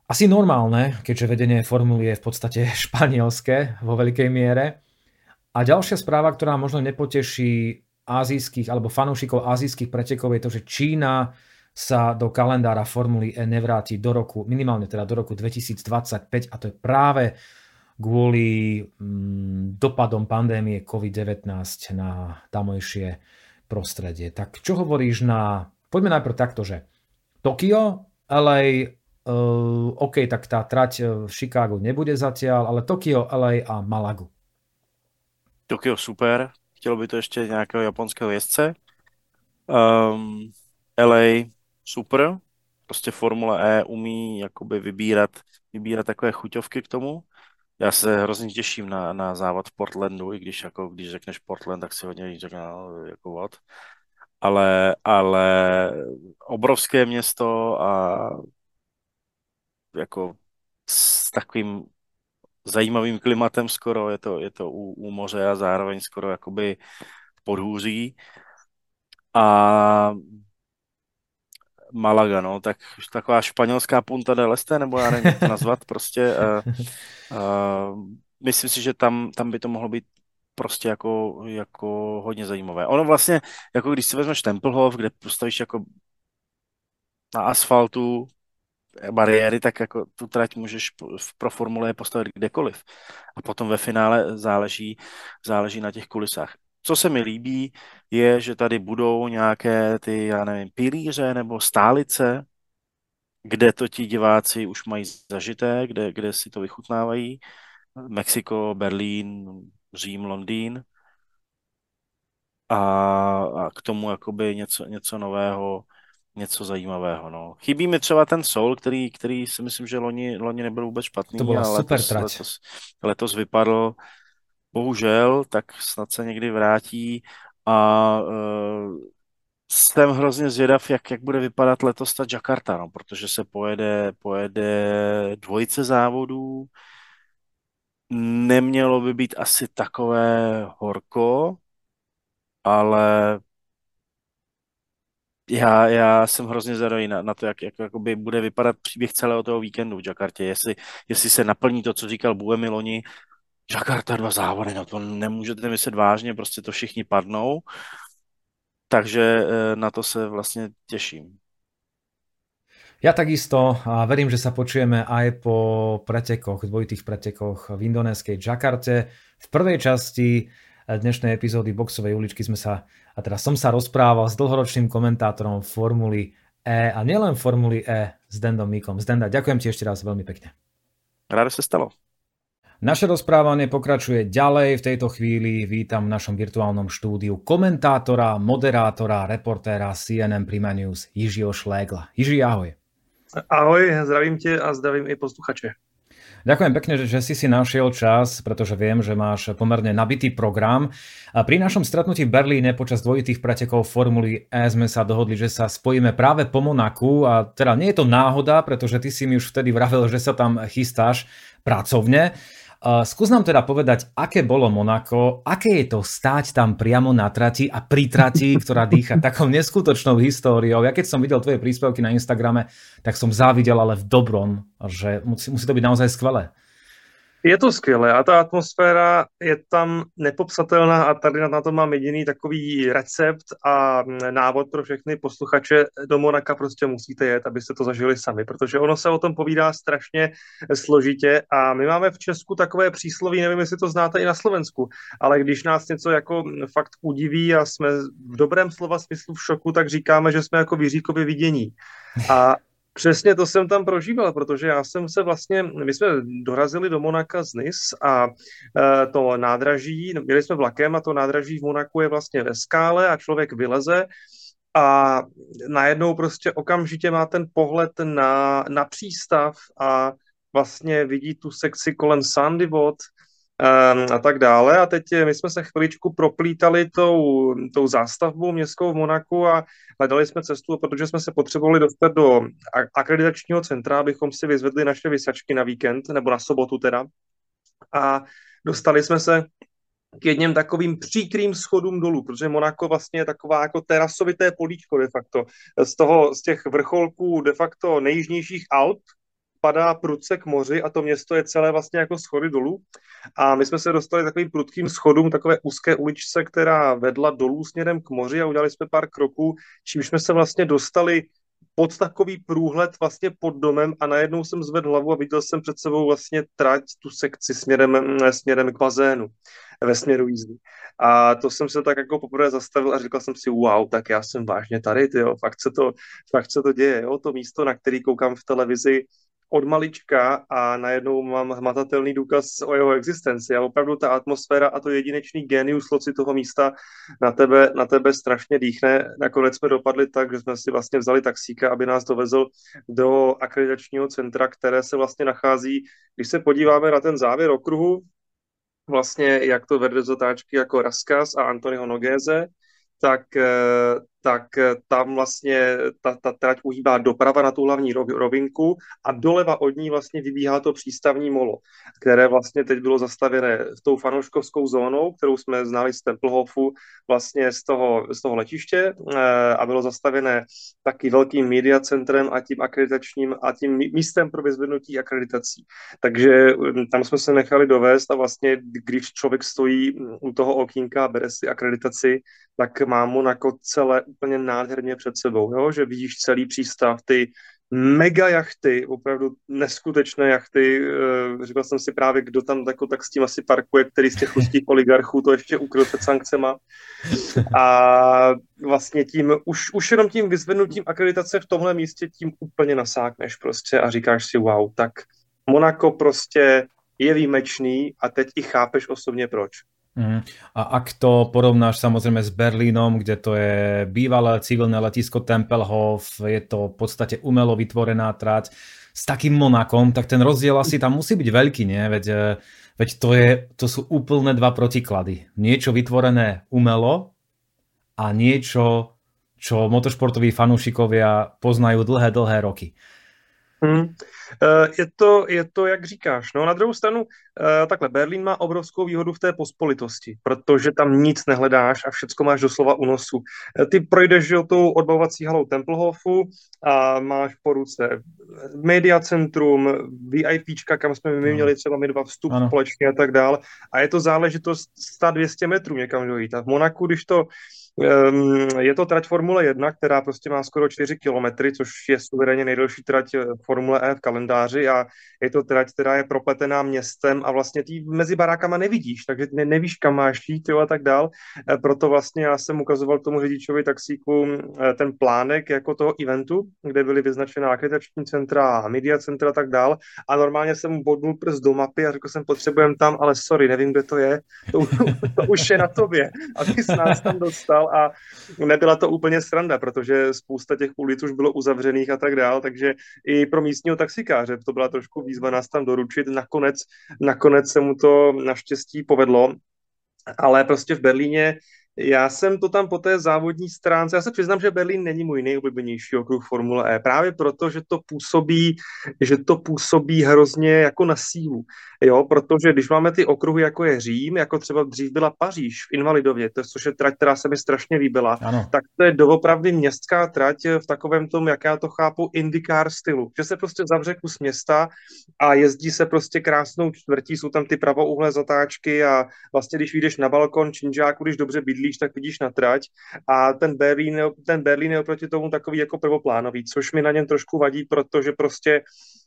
[SPEAKER 1] asi normálne, keďže vedenie formuly je v podstate španielské vo veľkej miere. A ďalšia správa, ktorá možno nepoteší azijských alebo fanúšikov azijských pretekov je to, že Čína sa do kalendára Formuly E nevráti do roku, minimálne teda do roku 2025 a to je práve kvôli mm, dopadom pandémie COVID-19 na tamojšie prostredie. Tak čo hovoríš na... Poďme najprv takto, že Tokio, LA, Uh, OK, tak tá trať eh, v Chicagu nebude zatiaľ, ale Tokio, LA a Malagu.
[SPEAKER 2] Tokio super, chtělo by to ještě nějakého japonského jezdce. Um, LA super, prostě Formule E umí jakoby vybírat, vybírat takové chuťovky k tomu. Já se hrozně těším na, na závod v Portlandu, i když jako, když řekneš Portland, tak si hodně řekne, no, jako what. Ale, ale obrovské město a jako s takovým zajímavým klimatem skoro, je to, je to u, u moře a zároveň skoro jakoby podhůří. A Malaga, no, tak taková španělská punta del Este, nebo já nevím, jak to nazvat, prostě. Uh, uh, myslím si, že tam, tam by to mohlo být prostě jako, jako hodně zajímavé. Ono vlastně, jako když si vezmeš Tempelhof, kde postavíš jako na asfaltu bariéry, tak jako tu trať můžeš pro Formule postavit kdekoliv. A potom ve finále záleží, záleží na těch kulisách. Co se mi líbí, je, že tady budou nějaké ty, já nevím, pilíře nebo stálice, kde to ti diváci už mají zažité, kde, kde si to vychutnávají. Mexiko, Berlín, Řím, Londýn. A, a k tomu jakoby něco, něco nového, něco zajímavého. No. Chybí mi třeba ten Soul, který, který si myslím, že loni, loni nebyl vůbec špatný.
[SPEAKER 1] To byla
[SPEAKER 2] ale
[SPEAKER 1] super
[SPEAKER 2] letos,
[SPEAKER 1] trať.
[SPEAKER 2] Letos, letos vypadl bohužel, tak snad se někdy vrátí a uh, jsem hrozně zvědav, jak, jak bude vypadat letos ta Jakarta, no, protože se pojede, pojede dvojice závodů, nemělo by být asi takové horko, ale já, já jsem hrozně zvědavý na, na to, jak, jak jakoby bude vypadat příběh celého toho víkendu v Jakartě. Jestli, jestli se naplní to, co říkal Buemi loni, Jakarta dva závody, no to nemůžete myslet vážně, prostě to všichni padnou. Takže eh, na to se vlastně těším.
[SPEAKER 1] Ja takisto a verím, že sa počujeme aj po pretekoch, dvojitých pretekoch v indonéskej Jakarte. V prvej časti dnešnej epizódy Boxovej uličky sme sa, a teraz som sa rozprával s dlhoročným komentátorom Formuly E a nielen Formuly E s Dendom Mikom. Zdenda, ďakujem ti ešte raz veľmi pekne.
[SPEAKER 2] Rád sa stalo.
[SPEAKER 1] Naše rozprávanie pokračuje ďalej. V tejto chvíli vítam v našom virtuálnom štúdiu komentátora, moderátora, reportéra CNN Prima News Jižiho Šlégla. Jiži, ahoj.
[SPEAKER 3] Ahoj, zdravím tě a zdravím i posluchače.
[SPEAKER 1] Ďakujem pekne, že, že si si našiel čas, pretože viem, že máš pomerne nabitý program. A pri našom stretnutí v Berlíne počas dvojitých pretekov Formuly E sme sa dohodli, že sa spojíme práve po Monaku a teda nie je to náhoda, pretože ty si mi už vtedy vravel, že sa tam chystáš pracovne. Skús nám teda povedať, aké bolo Monako, aké je to stáť tam priamo na trati a pri trati, ktorá dýcha takou neskutočnou históriou. Ja keď som videl tvoje príspevky na Instagrame, tak som závidel ale v dobrom, že musí, musí to byť naozaj skvelé.
[SPEAKER 3] Je to skvělé a ta atmosféra je tam nepopsatelná a tady na to mám jediný takový recept a návod pro všechny posluchače. Do Monaka prostě musíte jet, abyste to zažili sami, protože ono se o tom povídá strašně složitě a my máme v Česku takové přísloví, nevím, jestli to znáte i na Slovensku, ale když nás něco jako fakt udiví a jsme v dobrém slova smyslu v šoku, tak říkáme, že jsme jako vyříkově vidění. A Přesně to jsem tam prožíval, protože já jsem se vlastně, my jsme dorazili do Monaka z Nis a e, to nádraží, měli jsme vlakem a to nádraží v Monaku je vlastně ve skále a člověk vyleze a najednou prostě okamžitě má ten pohled na, na přístav a vlastně vidí tu sekci kolem Sandy Vod a tak dále. A teď my jsme se chviličku proplítali tou, tou zástavbou městskou v Monaku a hledali jsme cestu, protože jsme se potřebovali dostat do akreditačního centra, abychom si vyzvedli naše vysačky na víkend, nebo na sobotu teda. A dostali jsme se k jedním takovým příkrým schodům dolů, protože Monako vlastně je taková jako terasovité políčko de facto. Z toho, z těch vrcholků de facto nejjižnějších Alp, padá prudce k moři a to město je celé vlastně jako schody dolů. A my jsme se dostali takovým prudkým schodům, takové úzké uličce, která vedla dolů směrem k moři a udělali jsme pár kroků, čímž jsme se vlastně dostali pod takový průhled vlastně pod domem a najednou jsem zvedl hlavu a viděl jsem před sebou vlastně trať, tu sekci směrem, směrem k bazénu ve směru jízdy. A to jsem se tak jako poprvé zastavil a říkal jsem si, wow, tak já jsem vážně tady, tyjo, fakt se to, fakt se to děje, jo, to místo, na který koukám v televizi, od malička a najednou mám hmatatelný důkaz o jeho existenci. A opravdu ta atmosféra a to jedinečný genius loci toho místa na tebe, na tebe strašně dýchne. Nakonec jsme dopadli tak, že jsme si vlastně vzali taxíka, aby nás dovezl do akreditačního centra, které se vlastně nachází, když se podíváme na ten závěr okruhu, vlastně jak to vede z otáčky jako Raskas a Antonyho Nogéze, tak, eh, tak eh, tam vlastně ta, ta trať uhýbá doprava na tu hlavní rovinku a doleva od ní vlastně vybíhá to přístavní molo, které vlastně teď bylo zastavené s tou fanouškovskou zónou, kterou jsme znali z Templehofu vlastně z toho, z toho letiště eh, a bylo zastavené taky velkým media centrem a tím akreditačním a tím místem pro vyzvednutí akreditací. Takže hm, tam jsme se nechali dovést a vlastně, když člověk stojí u toho okýnka a bere si akreditaci, tak má Monako celé úplně nádherně před sebou, jo? že vidíš celý přístav, ty mega jachty, opravdu neskutečné jachty. Eh, říkal jsem si právě, kdo tam jako, tak s tím asi parkuje, který z těch ruských oligarchů to ještě ukryl před sankcema. A vlastně tím, už, už jenom tím vyzvednutím akreditace v tomhle místě tím úplně nasákneš prostě a říkáš si wow, tak Monako prostě je výjimečný a teď i chápeš osobně proč.
[SPEAKER 1] Mm. A ak to porovnáš samozrejme s Berlínom, kde to je bývalé civilné letisko Tempelhof, je to v podstate umelo vytvorená trať, s takým Monakom, tak ten rozdiel asi tam musí byť veľký, nie? Veď, e, veď to, je, to sú úplne dva protiklady. Niečo vytvorené umelo a niečo, čo motoršportoví fanúšikovia poznajú dlhé, dlhé roky.
[SPEAKER 3] Hmm. Eh, je to, je to, jak říkáš. No, na druhou stranu, eh, takhle, Berlín má obrovskou výhodu v té pospolitosti, protože tam nic nehledáš a všecko máš doslova u nosu. Eh, ty projdeš že, tou odbavovací halou Tempelhofu a máš po ruce media centrum, VIPčka, kam jsme my měli třeba my dva vstup ano. společně a tak dál. A je to záležitost 100-200 metrů někam dojít. A v Monaku, když to je to trať Formule 1, která prostě má skoro 4 kilometry, což je suverénně nejdelší trať eh, Formule E v kalendáři a je to trať, která je propletená městem a vlastně ty mezi barákama nevidíš, takže ne, nevíš, kam máš jít a tak dál. E, proto vlastně já jsem ukazoval tomu řidičovi taxíku e, ten plánek jako toho eventu, kde byly vyznačená akreditační centra, media centra a tak dál. A normálně jsem bodnul prst do mapy a řekl jsem, potřebujeme tam, ale sorry, nevím, kde to je, to, to už je na tobě, aby jsi nás tam dostal a nebyla to úplně sranda, protože spousta těch ulic už bylo uzavřených a tak dál, takže i pro místního taxikáře to byla trošku výzva nás tam doručit. Nakonec, nakonec se mu to naštěstí povedlo, ale prostě v Berlíně já jsem to tam po té závodní stránce, já se přiznám, že Berlín není můj nejoblíbenější okruh Formule E, právě proto, že to působí, že to působí hrozně jako na sílu, jo, protože když máme ty okruhy, jako je Řím, jako třeba dřív byla Paříž v Invalidově, to, což je trať, která se mi strašně líbila, ano. tak to je doopravdy městská trať v takovém tom, jak já to chápu, indikár stylu, že se prostě zavře kus města a jezdí se prostě krásnou čtvrtí, jsou tam ty pravouhlé zatáčky a vlastně, když vyjdeš na balkon činžáku, když dobře bydlí, bydlíš, tak vidíš na trať a ten Berlín, ten Berlín je oproti tomu takový jako prvoplánový, což mi na něm trošku vadí, protože prostě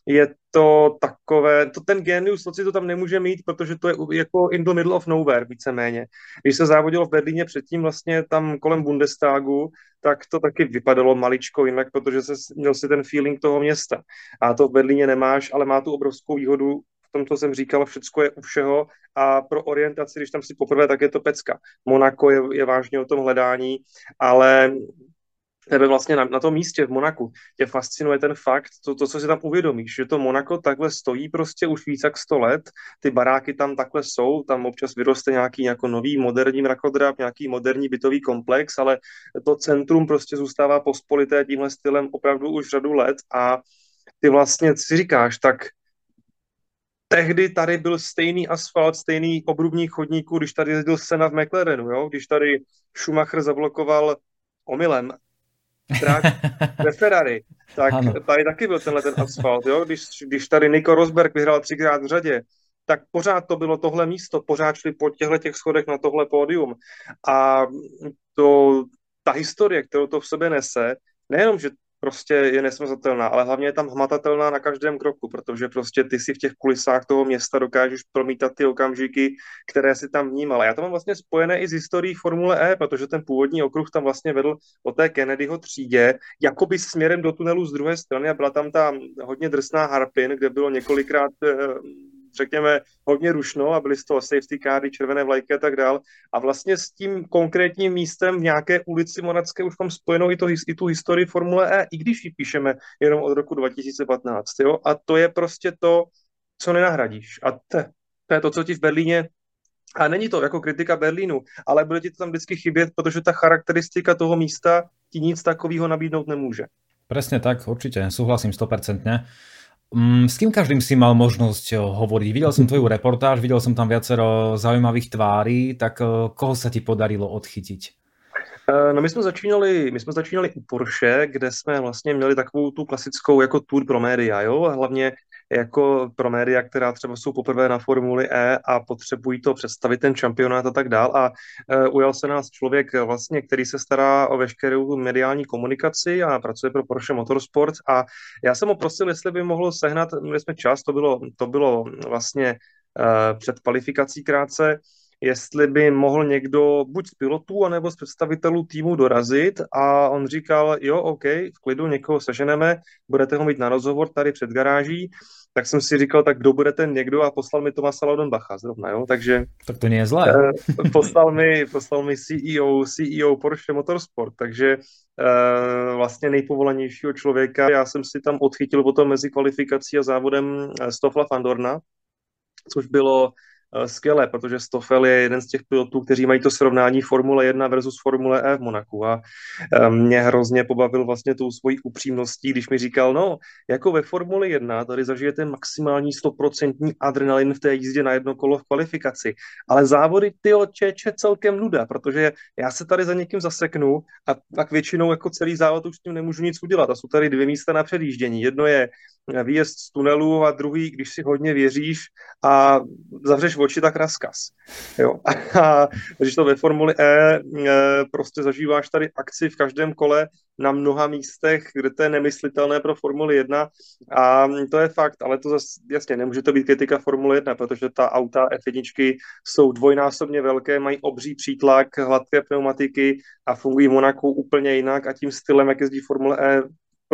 [SPEAKER 3] je to takové, to ten genius si to tam nemůže mít, protože to je jako in the middle of nowhere, víceméně. Když se závodilo v Berlíně předtím vlastně tam kolem Bundestagu, tak to taky vypadalo maličko jinak, protože se měl si ten feeling toho města. A to v Berlíně nemáš, ale má tu obrovskou výhodu tom, co jsem říkal, všechno je u všeho a pro orientaci, když tam si poprvé, tak je to pecka. Monako je, je vážně o tom hledání, ale tebe vlastně na, na tom místě v Monaku tě fascinuje ten fakt, to, to, co si tam uvědomíš, že to Monako takhle stojí prostě už víc jak 100 let, ty baráky tam takhle jsou, tam občas vyroste nějaký jako nový moderní mrakodrap, nějaký moderní bytový komplex, ale to centrum prostě zůstává pospolité tímhle stylem opravdu už řadu let a ty vlastně si říkáš, tak tehdy tady byl stejný asfalt, stejný obrubník chodníků, když tady jezdil Sena v McLarenu, jo? když tady Schumacher zablokoval omylem trať ve Ferrari, tak ano. tady taky byl tenhle ten asfalt, jo? Když, když tady Nico Rosberg vyhrál třikrát v řadě, tak pořád to bylo tohle místo, pořád šli po těchto těch schodech na tohle pódium. A to, ta historie, kterou to v sobě nese, nejenom, že prostě je nesmazatelná, ale hlavně je tam hmatatelná na každém kroku, protože prostě ty si v těch kulisách toho města dokážeš promítat ty okamžiky, které si tam vnímal. Já to mám vlastně spojené i s historií Formule E, protože ten původní okruh tam vlastně vedl o té Kennedyho třídě, jakoby směrem do tunelu z druhé strany a byla tam ta hodně drsná Harpin, kde bylo několikrát eh, řekněme, hodně rušno a byly z toho safety cardy, červené vlajky a tak dál. A vlastně s tím konkrétním místem v nějaké ulici Monacké už mám spojenou i, to, i tu historii Formule E, i když ji píšeme jenom od roku 2015. Jo? A to je prostě to, co nenahradíš. A to, to je to, co ti v Berlíně a není to jako kritika Berlínu, ale bude ti to tam vždycky chybět, protože ta charakteristika toho místa ti nic takového nabídnout nemůže.
[SPEAKER 1] Presne tak, určite, súhlasím 100%. Mm, s kým každým si mal možnosť eh, hovoriť? Videl som tvoju reportáž, videl som tam viacero zaujímavých tváří, tak eh, koho sa ti podarilo odchytiť?
[SPEAKER 3] Eh, no my jsme začínali, my jsme začínali u Porsche, kde jsme vlastně měli takovou tu klasickou jako tour pro média, jo, hlavně jako pro média, která třeba jsou poprvé na Formuli E a potřebují to představit ten šampionát a tak dál. A uh, ujal se nás člověk vlastně, který se stará o veškerou mediální komunikaci a pracuje pro Porsche Motorsport a já jsem ho prosil, jestli by mohl sehnat, měli jsme čas, to bylo, to bylo vlastně uh, před kvalifikací krátce, jestli by mohl někdo buď z pilotů, anebo z představitelů týmu dorazit. A on říkal, jo, OK, v klidu někoho seženeme, budete ho mít na rozhovor tady před garáží. Tak jsem si říkal, tak kdo bude ten někdo? A poslal mi Tomasa Laudenbacha zrovna, jo, takže...
[SPEAKER 1] Tak to je zlé.
[SPEAKER 3] Eh, poslal mi, poslal mi CEO, CEO Porsche Motorsport, takže uh, vlastně nejpovolanějšího člověka. Já jsem si tam odchytil potom mezi kvalifikací a závodem eh, Stofla Fandorna, což bylo Eh, skvělé, protože Stoffel je jeden z těch pilotů, kteří mají to srovnání Formule 1 versus Formule E v Monaku a eh, mě hrozně pobavil vlastně tou svojí upřímností, když mi říkal, no, jako ve Formule 1 tady zažijete maximální 100% adrenalin v té jízdě na jedno kolo v kvalifikaci, ale závody ty čeče celkem nuda, protože já se tady za někým zaseknu a tak většinou jako celý závod už s tím nemůžu nic udělat a jsou tady dvě místa na předjíždění. Jedno je výjezd z tunelu a druhý, když si hodně věříš a zavřeš oči, tak rozkaz. Jo. A když to ve Formuli E, e prostě zažíváš tady akci v každém kole na mnoha místech, kde to je nemyslitelné pro Formuli 1 a to je fakt, ale to zase, jasně, nemůže to být kritika Formule 1, protože ta auta F1 jsou dvojnásobně velké, mají obří přítlak, hladké pneumatiky a fungují v Monaku úplně jinak a tím stylem, jak jezdí Formule E,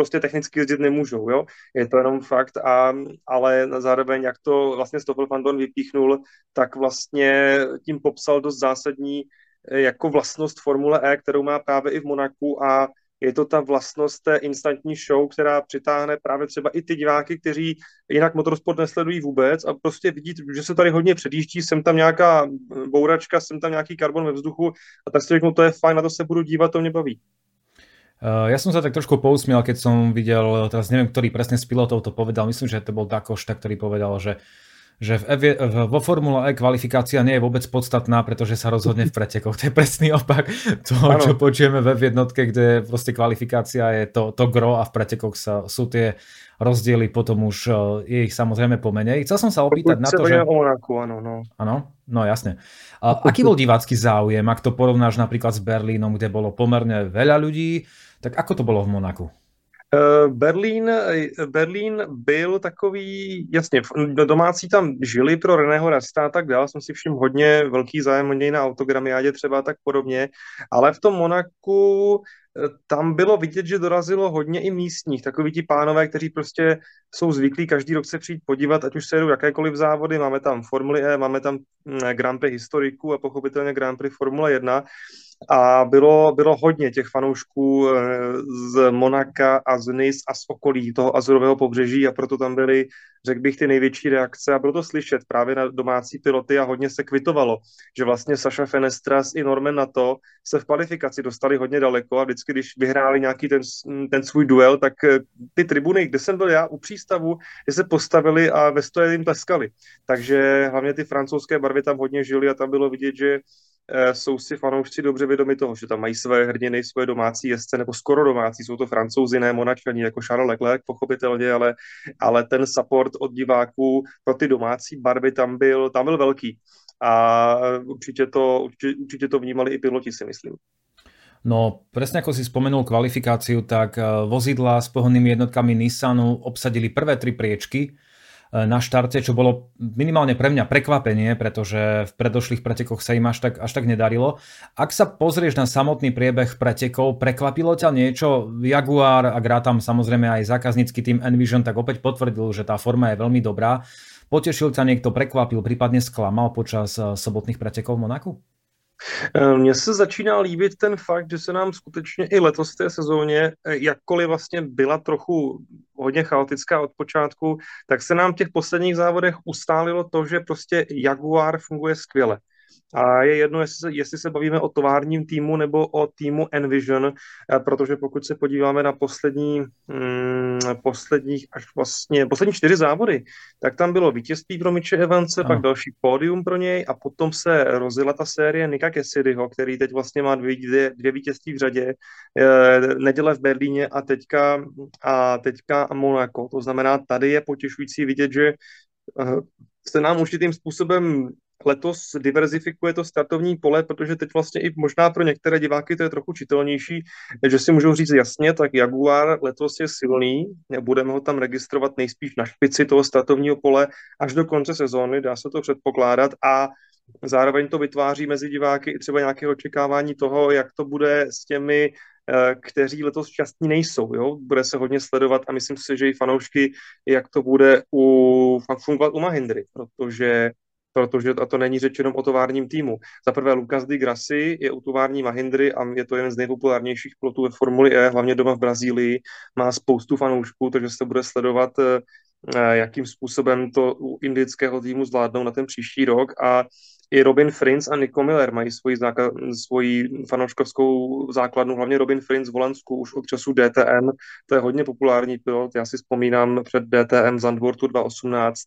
[SPEAKER 3] prostě technicky jezdit nemůžou, jo. Je to jenom fakt, a, ale zároveň, jak to vlastně Stoffel Fandon vypíchnul, tak vlastně tím popsal dost zásadní eh, jako vlastnost Formule E, kterou má právě i v Monaku a je to ta vlastnost té instantní show, která přitáhne právě třeba i ty diváky, kteří jinak motorsport nesledují vůbec a prostě vidí, že se tady hodně předjíždí, jsem tam nějaká bouračka, jsem tam nějaký karbon ve vzduchu a tak si řeknu, to je fajn, na to se budu dívat, to mě baví.
[SPEAKER 1] Uh, ja som sa tak trošku pousmiel, keď som videl, teraz neviem, ktorý presne z pilotov to povedal, myslím, že to bol Dakošta, ktorý povedal, že že v F, vo Formule E kvalifikácia nie je vôbec podstatná, pretože sa rozhodne v pretekoch. To je presný opak toho, ano. čo počujeme ve jednotke, kde proste kvalifikácia je to, to gro a v pretekoch sa, sú tie rozdiely, potom už e, je ich samozrejme pomenej. Chcel som sa opýtať na to, že...
[SPEAKER 3] Monaku, áno, no.
[SPEAKER 1] Áno, no jasne. A aký bol divácky záujem, ak to porovnáš napríklad s Berlínom, kde bolo pomerne veľa ľudí, tak ako to bylo v Monaku?
[SPEAKER 3] Eh, Berlín, Berlín byl takový, jasně, domácí tam žili pro Reného Rasta a tak dále, jsem si všiml hodně velký zájem o něj na autogramiádě třeba tak podobně, ale v tom Monaku eh, tam bylo vidět, že dorazilo hodně i místních, takový ti pánové, kteří prostě jsou zvyklí každý rok se přijít podívat, ať už se jedou jakékoliv závody, máme tam Formuli E, máme tam hm, Grand Prix historiků a pochopitelně Grand Prix Formule 1 a bylo, bylo hodně těch fanoušků eh, z Monaka a z Nis a z okolí toho azurového pobřeží a proto tam byly, řekl bych, ty největší reakce a bylo to slyšet právě na domácí piloty a hodně se kvitovalo, že vlastně Saša Fenestras i Norman na to se v kvalifikaci dostali hodně daleko a vždycky, když vyhráli nějaký ten, ten svůj duel, tak eh, ty tribuny, kde jsem byl já u přístavu, kde se postavili a ve stoje jim tleskali. Takže hlavně ty francouzské barvy tam hodně žili a tam bylo vidět, že jsou si fanoušci dobře vědomi toho, že tam mají své hrdiny, své domácí jezdce, nebo skoro domácí, jsou to francouzi, ne monačani, jako Charles Leclerc, pochopitelně, ale, ale ten support od diváků pro ty domácí barvy tam byl, tam byl velký. A určitě to, určitě, určitě to vnímali i piloti, si myslím.
[SPEAKER 1] No, presne ako si spomenul kvalifikáciu, tak eh, vozidla s pohonnými jednotkami Nissanu obsadili prvé tri priečky, Eh, na štarte, čo bolo minimálne pre mňa prekvapenie, pretože v predošlých pretekoch sa im až tak, až tak nedarilo. Ak sa pozrieš na samotný priebeh pretekov, prekvapilo ťa niečo? Jaguar, ak tam samozrejme aj zákaznícky tým Envision, tak opäť potvrdil, že tá forma je veľmi dobrá. Potešil ťa niekto, prekvapil, prípadne sklamal počas eh, sobotných pretekov v Monaku?
[SPEAKER 3] Eh, mně se začíná líbit ten fakt, že se nám skutečně i letos v té sezóně, eh, jakkoliv vlastně byla trochu hodně chaotická od počátku, tak se nám v těch posledních závodech ustálilo to, že prostě Jaguar funguje skvěle. A je jedno, jestli se, jestli se bavíme o továrním týmu nebo o týmu Envision, eh, protože pokud se podíváme na poslední, mm, posledních až vlastně, poslední čtyři závody, tak tam bylo vítězství pro Miče Evance, pak další pódium pro něj a potom se rozjela ta série Nika Cassidyho, který teď vlastně má dvě, dvě, dvě vítězství v řadě, eh, neděle v Berlíně a teďka, a teďka Monaco. To znamená, tady je potěšující vidět, že eh, se nám určitým způsobem letos diverzifikuje to startovní pole, protože teď vlastně i možná pro některé diváky to je trochu čitelnější, že si můžou říct jasně, tak Jaguar letos je silný, budeme ho tam registrovat nejspíš na špici toho startovního pole až do konce sezóny, dá se to předpokládat a zároveň to vytváří mezi diváky i třeba nějaké očekávání toho, jak to bude s těmi eh, kteří letos šťastní nejsou. Jo? Bude se hodně sledovat a myslím si, že i fanoušky, jak to bude u, fungovat u Mahindry, protože protože a to není řeč jenom o továrním týmu. Za prvé Lucas di Grassi je u tovární Mahindry a je to jeden z nejpopulárnějších pilotů ve Formuli E, hlavně doma v Brazílii, má spoustu fanoušků, takže se bude sledovat, eh, jakým způsobem to u indického týmu zvládnou na ten příští rok a i Robin Frins a Nico Miller mají svoji, záka, svoji fanouškovskou základnu, hlavně Robin Frins v Holandsku už od času DTM, to je hodně populární pilot, já si vzpomínám před DTM Zandvoortu 2018,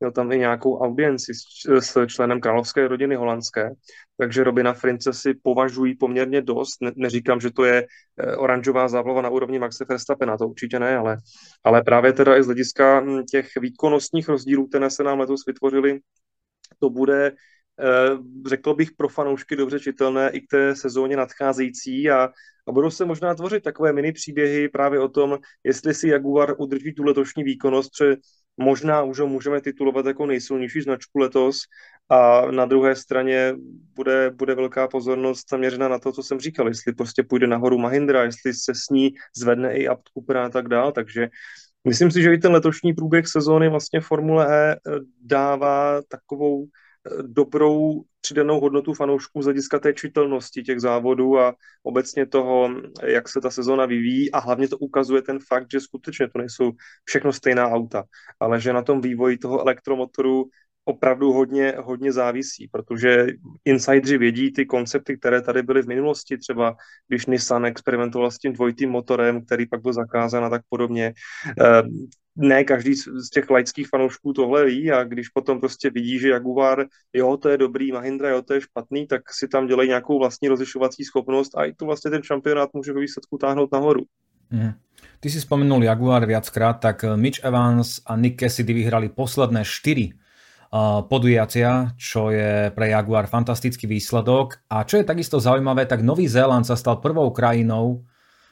[SPEAKER 3] měl tam i nějakou audienci s, s členem královské rodiny holandské, takže Robina Frince si považují poměrně dost, ne, neříkám, že to je eh, oranžová záplava na úrovni Maxe Verstappena, to určitě ne, ale, ale právě teda i z hlediska hm, těch výkonnostních rozdílů, které se nám letos vytvořily, to bude Eh, řekl bych, pro fanoušky dobře čitelné i k té sezóně nadcházející a, a budou se možná tvořit takové mini příběhy právě o tom, jestli si Jaguar udrží tu letošní výkonnost, protože možná už ho můžeme titulovat jako nejsilnější značku letos a na druhé straně bude, bude velká pozornost zaměřena na to, co jsem říkal, jestli prostě půjde nahoru Mahindra, jestli se s ní zvedne i Abt Cooper a tak dál, takže myslím si, že i ten letošní průběh sezóny vlastně Formule E dává takovou dobrou přidanou hodnotu fanoušků z hlediska té čitelnosti těch závodů a obecně toho, jak se ta sezóna vyvíjí a hlavně to ukazuje ten fakt, že skutečně to nejsou všechno stejná auta, ale že na tom vývoji toho elektromotoru opravdu hodně, hodně závisí, protože insidři vědí ty koncepty, které tady byly v minulosti, třeba když Nissan experimentoval s tím dvojitým motorem, který pak byl zakázán a tak podobně. Eh, ne každý z těch laických fanoušků tohle ví a když potom prostě vidí, že Jaguar, jo, to je dobrý, Mahindra, jo, to je špatný, tak si tam dělají nějakou vlastní rozlišovací schopnost a i to vlastně ten šampionát může ve výsledku táhnout nahoru. Mm.
[SPEAKER 1] Ty si spomenul Jaguar viackrát, tak Mitch Evans a Nick Cassidy vyhrali posledné 4 podujatia, čo je pre Jaguar fantastický výsledok. A čo je takisto zaujímavé, tak Nový Zéland sa stal prvou krajinou,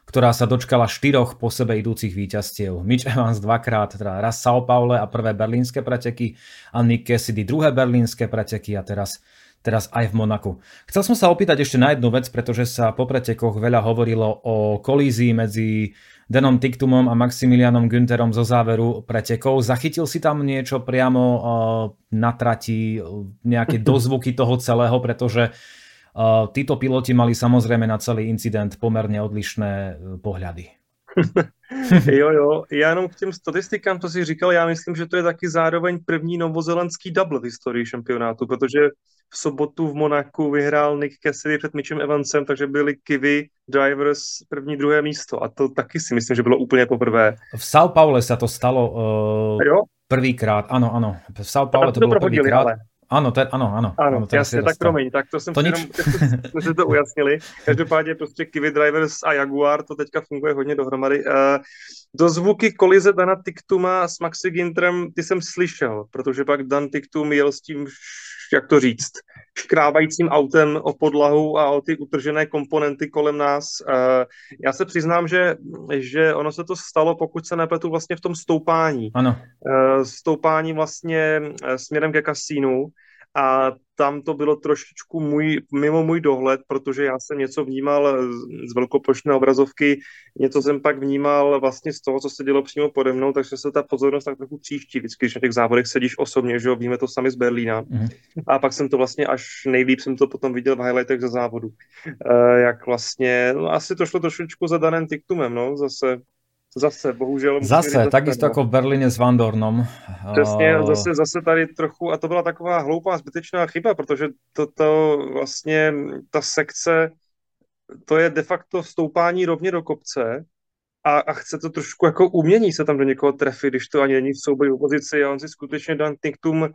[SPEAKER 1] ktorá sa dočkala štyroch po sebe idúcich víťazstiev. Mitch Evans dvakrát, teda raz Sao Paulo a prvé berlínske preteky a Nick Cassidy druhé berlínske preteky a teraz teraz aj v Monaku. Chcel som sa opýtať ešte na jednu vec, pretože sa po pretekoch veľa hovorilo o kolízii medzi Denom Tiktumom a Maximilianom Günterom zo záveru pretekov. Zachytil si tam niečo priamo uh, na trati, nejaké dozvuky toho celého, pretože títo piloti mali samozrejme na celý incident pomerne odlišné e, pohľady.
[SPEAKER 3] jo, jo, já jenom k těm statistikám, co jsi říkal, já myslím, že to je taky zároveň první novozelandský double v historii šampionátu, protože v sobotu v Monaku vyhrál Nick Cassidy před Mitchem Evansem, takže byli Kivy Drivers první, druhé místo a to taky si myslím, že bylo úplně poprvé.
[SPEAKER 1] V São Paulo se to stalo uh, prvýkrát, ano, ano. V São Paulo to, to bylo prvýkrát. Ale. Ano, je, ano, ano.
[SPEAKER 3] Ano, ano jasně, tak promiň, tak to jsem to jenom, jsme si to ujasnili. Každopádně prostě Kiwi Drivers a Jaguar, to teďka funguje hodně dohromady. Uh, do zvuky kolize Dana Tiktuma s Maxi Gintrem, ty jsem slyšel, protože pak Dan Tiktum jel s tím, jak to říct, škrábajícím autem o podlahu a o ty utržené komponenty kolem nás. Uh, já se přiznám, že, že ono se to stalo, pokud se nepletu, vlastně v tom stoupání.
[SPEAKER 1] Ano.
[SPEAKER 3] Uh, stoupání vlastně směrem ke kasínu a tam to bylo trošičku můj, mimo můj dohled, protože já jsem něco vnímal z velkoplošné obrazovky, něco jsem pak vnímal vlastně z toho, co se dělo přímo pode mnou, takže se ta pozornost tak trochu příští, vždycky, když na těch závodech sedíš osobně, že jo, víme to sami z Berlína. Mm. A pak jsem to vlastně až nejlíp jsem to potom viděl v highlightech ze závodu. Uh, jak vlastně, no asi to šlo trošičku za daným tiktumem, no, zase Zase, bohužel.
[SPEAKER 1] Zase, takisto jako v Berlíně s Vandornom.
[SPEAKER 3] Přesně, zase, zase tady trochu, a to byla taková hloupá, zbytečná chyba, protože to, to vlastně, ta sekce, to je de facto stoupání rovně do kopce a, a chce to trošku jako umění se tam do někoho trefit, když to ani není v souboji opozici a on si skutečně Dan Tinktum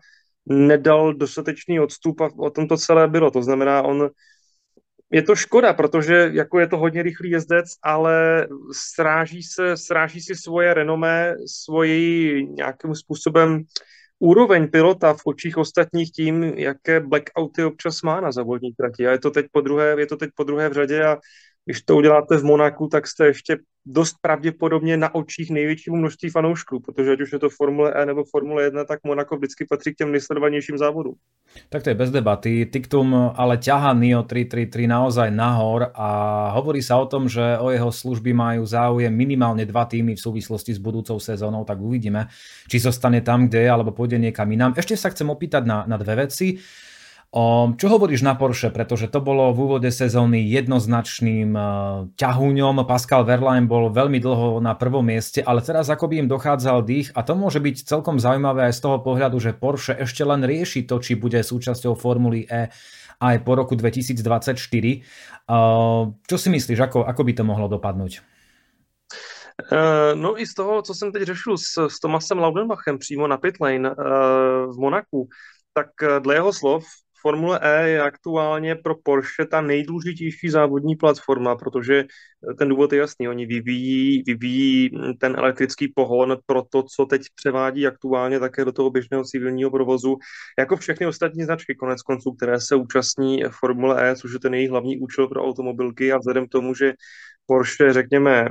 [SPEAKER 3] nedal dostatečný odstup a o tom to celé bylo. To znamená, on je to škoda, protože jako je to hodně rychlý jezdec, ale sráží, se, sráží si svoje renomé, svoji nějakým způsobem úroveň pilota v očích ostatních tím, jaké blackouty občas má na závodní trati. A je to teď po druhé, je to teď po druhé v řadě a když to uděláte v Monaku, tak jste ještě dost pravděpodobně na očích největšímu množství fanoušků, protože ať už je to Formule E nebo Formule 1, tak Monaco vždycky patří k těm nejsledovanějším závodům.
[SPEAKER 1] Tak to je bez debaty. Tiktum ale ťaha NIO 333 naozaj nahor a hovorí sa o tom, že o jeho služby majú záujem minimálne dva týmy v súvislosti s budúcou sezónou, tak uvidíme, či zostane tam, kde je, alebo pôjde niekam inám. Ešte sa chcem opýtať na, na dve veci. O, čo hovoríš na Porsche, pretože to bolo v úvode sezóny jednoznačným uh, ťahúňom. Pascal Verlaine bol veľmi dlho na prvom mieste, ale teraz ako by im dochádzal dých a to môže byť celkom zaujímavé aj z toho pohľadu, že Porsche ešte len rieši to, či bude súčasťou Formuly E aj po roku 2024. Uh, čo si myslíš, ako, ako by to mohlo dopadnúť?
[SPEAKER 3] Uh, no i z toho, co jsem teď řešil s, s Tomasem Laudenbachem přímo na pitlane uh, v Monaku, tak dle jeho slov Formule E je aktuálně pro Porsche ta nejdůležitější závodní platforma, protože ten důvod je jasný. Oni vyvíjí, vyvíjí ten elektrický pohon pro to, co teď převádí aktuálně také do toho běžného civilního provozu, jako všechny ostatní značky konec konců, které se účastní Formule E, což je ten jejich hlavní účel pro automobilky a vzhledem k tomu, že Porsche, řekněme,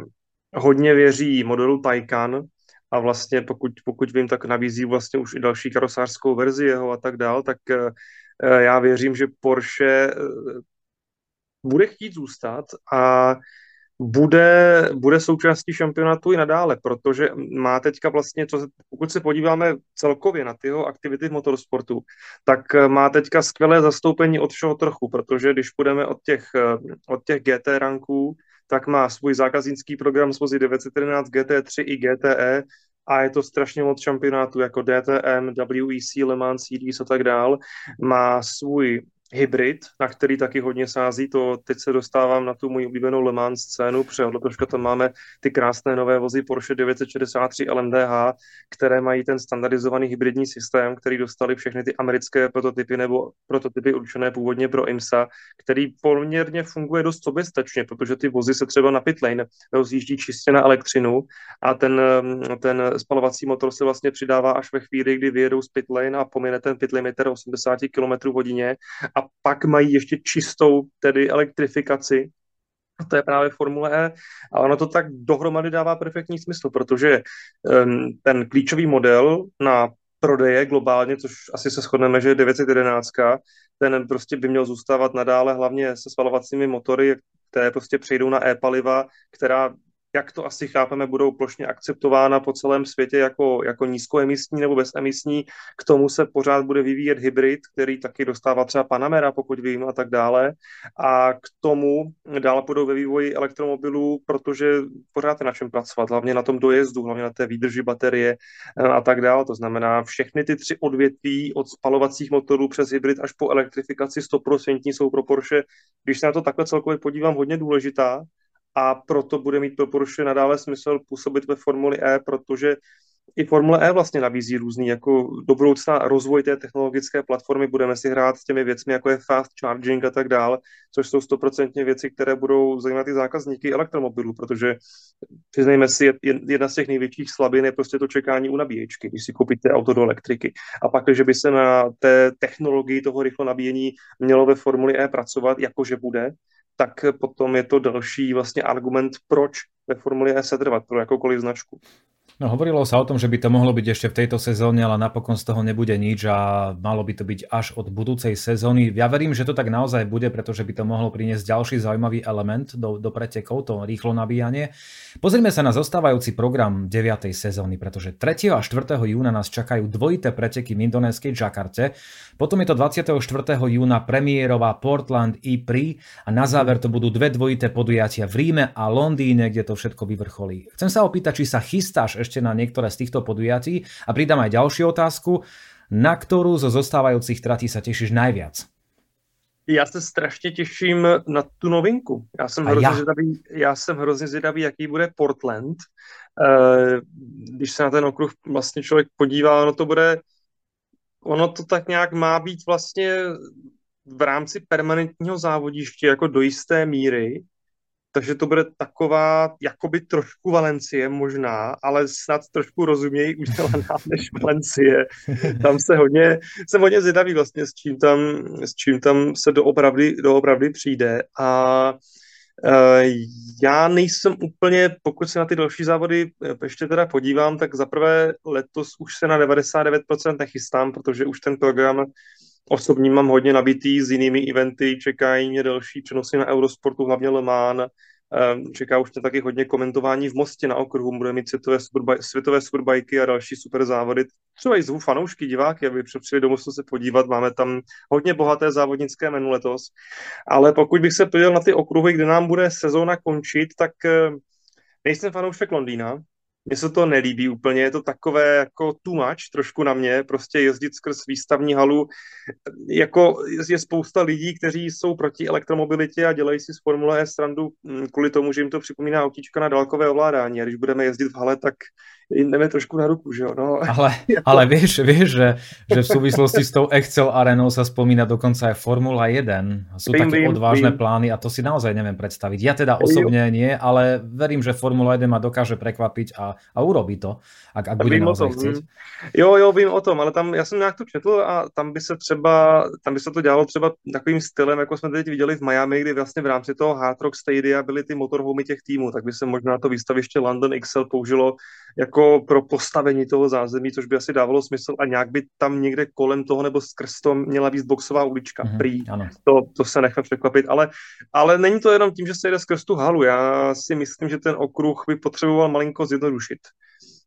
[SPEAKER 3] hodně věří modelu Taycan, a vlastně pokud, pokud vím, tak nabízí vlastně už i další karosářskou verzi jeho a tak dál, tak Eh, já věřím, že Porsche eh, bude chtít zůstat a bude, bude součástí šampionátu i nadále, protože má teďka vlastně, co, pokud se podíváme celkově na tyho aktivity v motorsportu, tak eh, má teďka skvělé zastoupení od všeho trochu, protože když půjdeme od těch, od těch GT ranků, tak má svůj zákaznický program s vozy 911 GT3 i GTE, a je to strašně moc šampionátů jako DTM, WEC, Le Mans Series a tak dál. Má svůj hybrid, na který taky hodně sází, to teď se dostávám na tu můj oblíbenou Le Mans scénu, protože letoška tam máme ty krásné nové vozy Porsche 963 LMDH, které mají ten standardizovaný hybridní systém, který dostali všechny ty americké prototypy nebo prototypy určené původně pro IMSA, který poměrně funguje dost soběstačně, protože ty vozy se třeba na pitlane rozjíždí čistě na elektřinu a ten, ten spalovací motor se vlastně přidává až ve chvíli, kdy vyjedou z pitlane a pomine ten pitlimiter 80 km hodině a pak mají ještě čistou tedy elektrifikaci, a to je právě Formule E. A ono to tak dohromady dává perfektní smysl, protože um, ten klíčový model na prodeje globálně, což asi se shodneme, že je 911, ten prostě by měl zůstávat nadále hlavně se spalovacími motory, které prostě přejdou na e-paliva, která jak to asi chápeme, budou plošně akceptována po celém světě jako, jako nízkoemisní nebo bezemisní. K tomu se pořád bude vyvíjet hybrid, který taky dostává třeba Panamera, pokud vím, a tak dále. A k tomu dál budou ve vývoji elektromobilů, protože pořád je na čem pracovat, hlavně na tom dojezdu, hlavně na té výdrži baterie eh, a tak dále. To znamená, všechny ty tři odvětví od spalovacích motorů přes hybrid až po elektrifikaci 100% jsou pro Porsche, když se na to takhle celkově podívám, hodně důležitá a proto bude mít pro Porsche nadále smysl působit ve Formuli E, protože i Formule E vlastně nabízí různý, jako do budoucna rozvoj té technologické platformy, budeme si hrát s těmi věcmi, jako je fast charging a tak dále, což jsou stoprocentně věci, které budou zajímat i zákazníky elektromobilů, protože přiznejme si, jedna z těch největších slabin je prostě to čekání u nabíječky, když si koupíte auto do elektriky. A pak, že by se na té technologii toho rychlo nabíjení mělo ve Formuli E pracovat, jakože bude, tak potom je to další vlastně argument, proč ve Formuli E setrvat pro jakoukoliv značku.
[SPEAKER 1] No hovorilo sa o tom, že by to mohlo byť ešte v tejto sezóne, ale napokon z toho nebude nič a malo by to byť až od budúcej sezóny. Ja verím, že to tak naozaj bude, pretože by to mohlo priniesť ďalší zaujímavý element do, do pretekov, to rýchlo nabíjanie. Pozrime sa na zostávajúci program 9. sezóny, pretože 3. a 4. júna nás čakajú dvojité preteky v indonéskej Jakarte, potom je to 24. júna premiérová Portland i Prix a na záver to budú dve dvojité podujatia v Ríme a Londýne, kde to všetko vyvrcholí. Chcem sa opýtať, či sa chystáš ešte na niektoré z týchto podujatí a pridám aj ďalšiu otázku. Na ktorú zo zostávajúcich tratí sa tešíš najviac?
[SPEAKER 3] Já se strašně těším na tu novinku. Já jsem, hrozně já. Zvědavý, já jsem hrozně zvědavý, jaký bude Portland. Eh, když se na ten okruh vlastně člověk podívá, no to bude, ono to tak nějak má být vlastně v rámci permanentního závodiště jako do jisté míry, takže to bude taková jakoby trošku Valencie možná, ale snad trošku rozumějí udělaná než Valencie. Tam se hodně, jsem hodně zvědavý vlastně, s čím tam, s čím tam se doopravdy, doopravdy přijde a Uh, já nejsem úplně, pokud se na ty další závody eh, ještě teda podívám, tak zaprvé letos už se na 99% nechystám, protože už ten program osobní mám hodně nabitý s jinými eventy, čekají mě další přenosy na Eurosportu, hlavně Le Mans, ehm, čeká už mě taky hodně komentování v Mostě na okruhu, bude mít světové, superbaj, světové superbajky a další super závody. Třeba i zvu fanoušky, diváky, aby přijeli do Mostu se podívat, máme tam hodně bohaté závodnické menu letos. Ale pokud bych se podíval na ty okruhy, kde nám bude sezóna končit, tak ehm, nejsem fanoušek Londýna, mně se to nelíbí úplně, je to takové jako too much trošku na mě, prostě jezdit skrz výstavní halu, jako je spousta lidí, kteří jsou proti elektromobilitě a dělají si z Formule E strandu mm, kvůli tomu, že jim to připomíná autíčka na dálkové ovládání. A když budeme jezdit v hale, tak jdeme trošku na ruku, že jo. No.
[SPEAKER 1] Ale, ale vieš, vieš že, že v súvislosti s tou Excel arenou sa spomína dokonca aj Formula 1. Sú vím, také vím, odvážne vím. plány a to si naozaj neviem predstaviť. Ja teda osobne nie, ale verím, že Formula 1 ma dokáže prekvapiť a, a urobí to, ak, ak bude naozaj chcieť. Hm.
[SPEAKER 3] Jo, jo, vím o tom, ale tam, já jsem nějak to četl a tam by se třeba, tam by se to dělalo třeba takovým stylem, jako jsme teď viděli v Miami, kdy vlastně v rámci toho Hard Rock Stadia byly ty motorhomy těch týmů, tak by se možná to výstaviště London XL použilo jako pro postavení toho zázemí, což by asi dávalo smysl a nějak by tam někde kolem toho nebo skrz to měla být boxová ulička. Mm-hmm, prý. Ano. To, to se nechme překvapit, ale, ale není to jenom tím, že se jde skrz tu halu. Já si myslím, že ten okruh by potřeboval malinko zjednodušit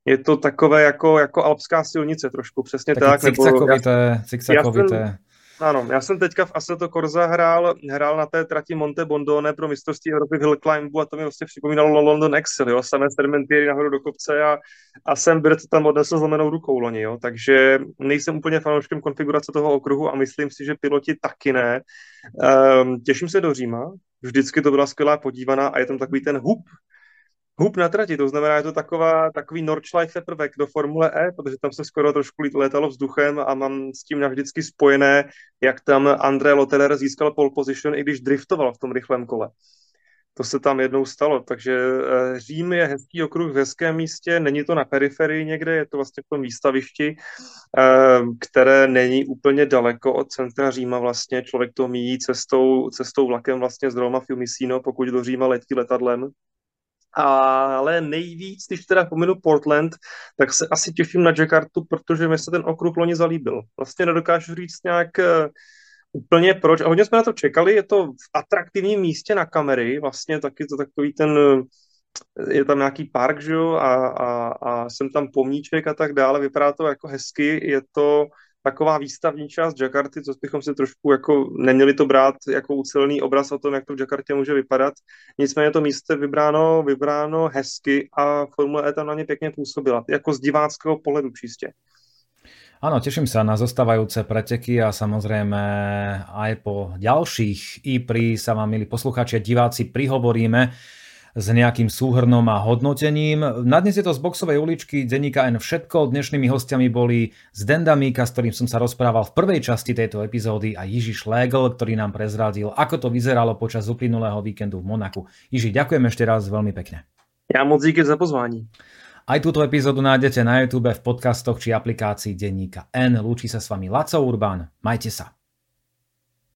[SPEAKER 3] je to takové jako, jako alpská silnice trošku, přesně Taky tak.
[SPEAKER 1] Cikcakovité, cikcakovité.
[SPEAKER 3] Ano, já jsem teďka v Assetto Corsa hrál, hrál na té trati Monte Bondone pro mistrovství Evropy v Hill Climbu a to mi vlastně připomínalo London Excel, jo, samé sermentíry nahoru do kopce a, a jsem Bird tam odnesl zlomenou rukou loni, jo, takže nejsem úplně fanouškem konfigurace toho okruhu a myslím si, že piloti taky ne. Um, těším se do Říma, vždycky to byla skvělá podívaná a je tam takový ten hub, hub na trati, to znamená, je to taková, takový Nordschleife prvek do Formule E, protože tam se skoro trošku létalo vzduchem a mám s tím navždycky spojené, jak tam André Lotterer získal pole position, i když driftoval v tom rychlém kole. To se tam jednou stalo, takže eh, Řím je hezký okruh v hezkém místě, není to na periferii někde, je to vlastně v tom výstavišti, eh, které není úplně daleko od centra Říma vlastně, člověk to míjí cestou, cestou vlakem vlastně z Roma Fiumicino, pokud do Říma letí letadlem, ale nejvíc, když teda pominu Portland, tak se asi těším na Jakartu, protože mi se ten okruh loni zalíbil. Vlastně nedokážu říct nějak uh, úplně proč. A hodně jsme na to čekali, je to v atraktivním místě na kamery, vlastně taky to takový ten je tam nějaký park, že jo, a, a, a jsem tam pomníček a tak dále, vypadá to jako hezky, je to taková výstavní část Jakarty, co bychom si trošku jako neměli to brát jako ucelený obraz o tom, jak to v Jakartě může vypadat. Nicméně to místo vybráno, vybráno hezky a Formule E tam na ně pěkně působila, jako z diváckého pohledu čistě.
[SPEAKER 1] Áno, teším sa na zostávajúce preteky a samozrejme aj po ďalších IPRI sa vám, milí poslucháči a diváci, prihovoríme s nejakým súhrnom a hodnotením. Na dnes je to z boxovej uličky Deníka N všetko. Dnešnými hostiami boli Zdenda Míka, s ktorým som sa rozprával v prvej časti tejto epizódy a Jiži Šlegl, ktorý nám prezradil, ako to vyzeralo počas uplynulého víkendu v Monaku. Jiži, ďakujem ešte raz veľmi pekne.
[SPEAKER 3] Ja moc díky za pozvání.
[SPEAKER 1] Aj túto epizódu nájdete na YouTube, v podcastoch či aplikácii denníka N. Lúči sa s vami Laco Urban. Majte sa.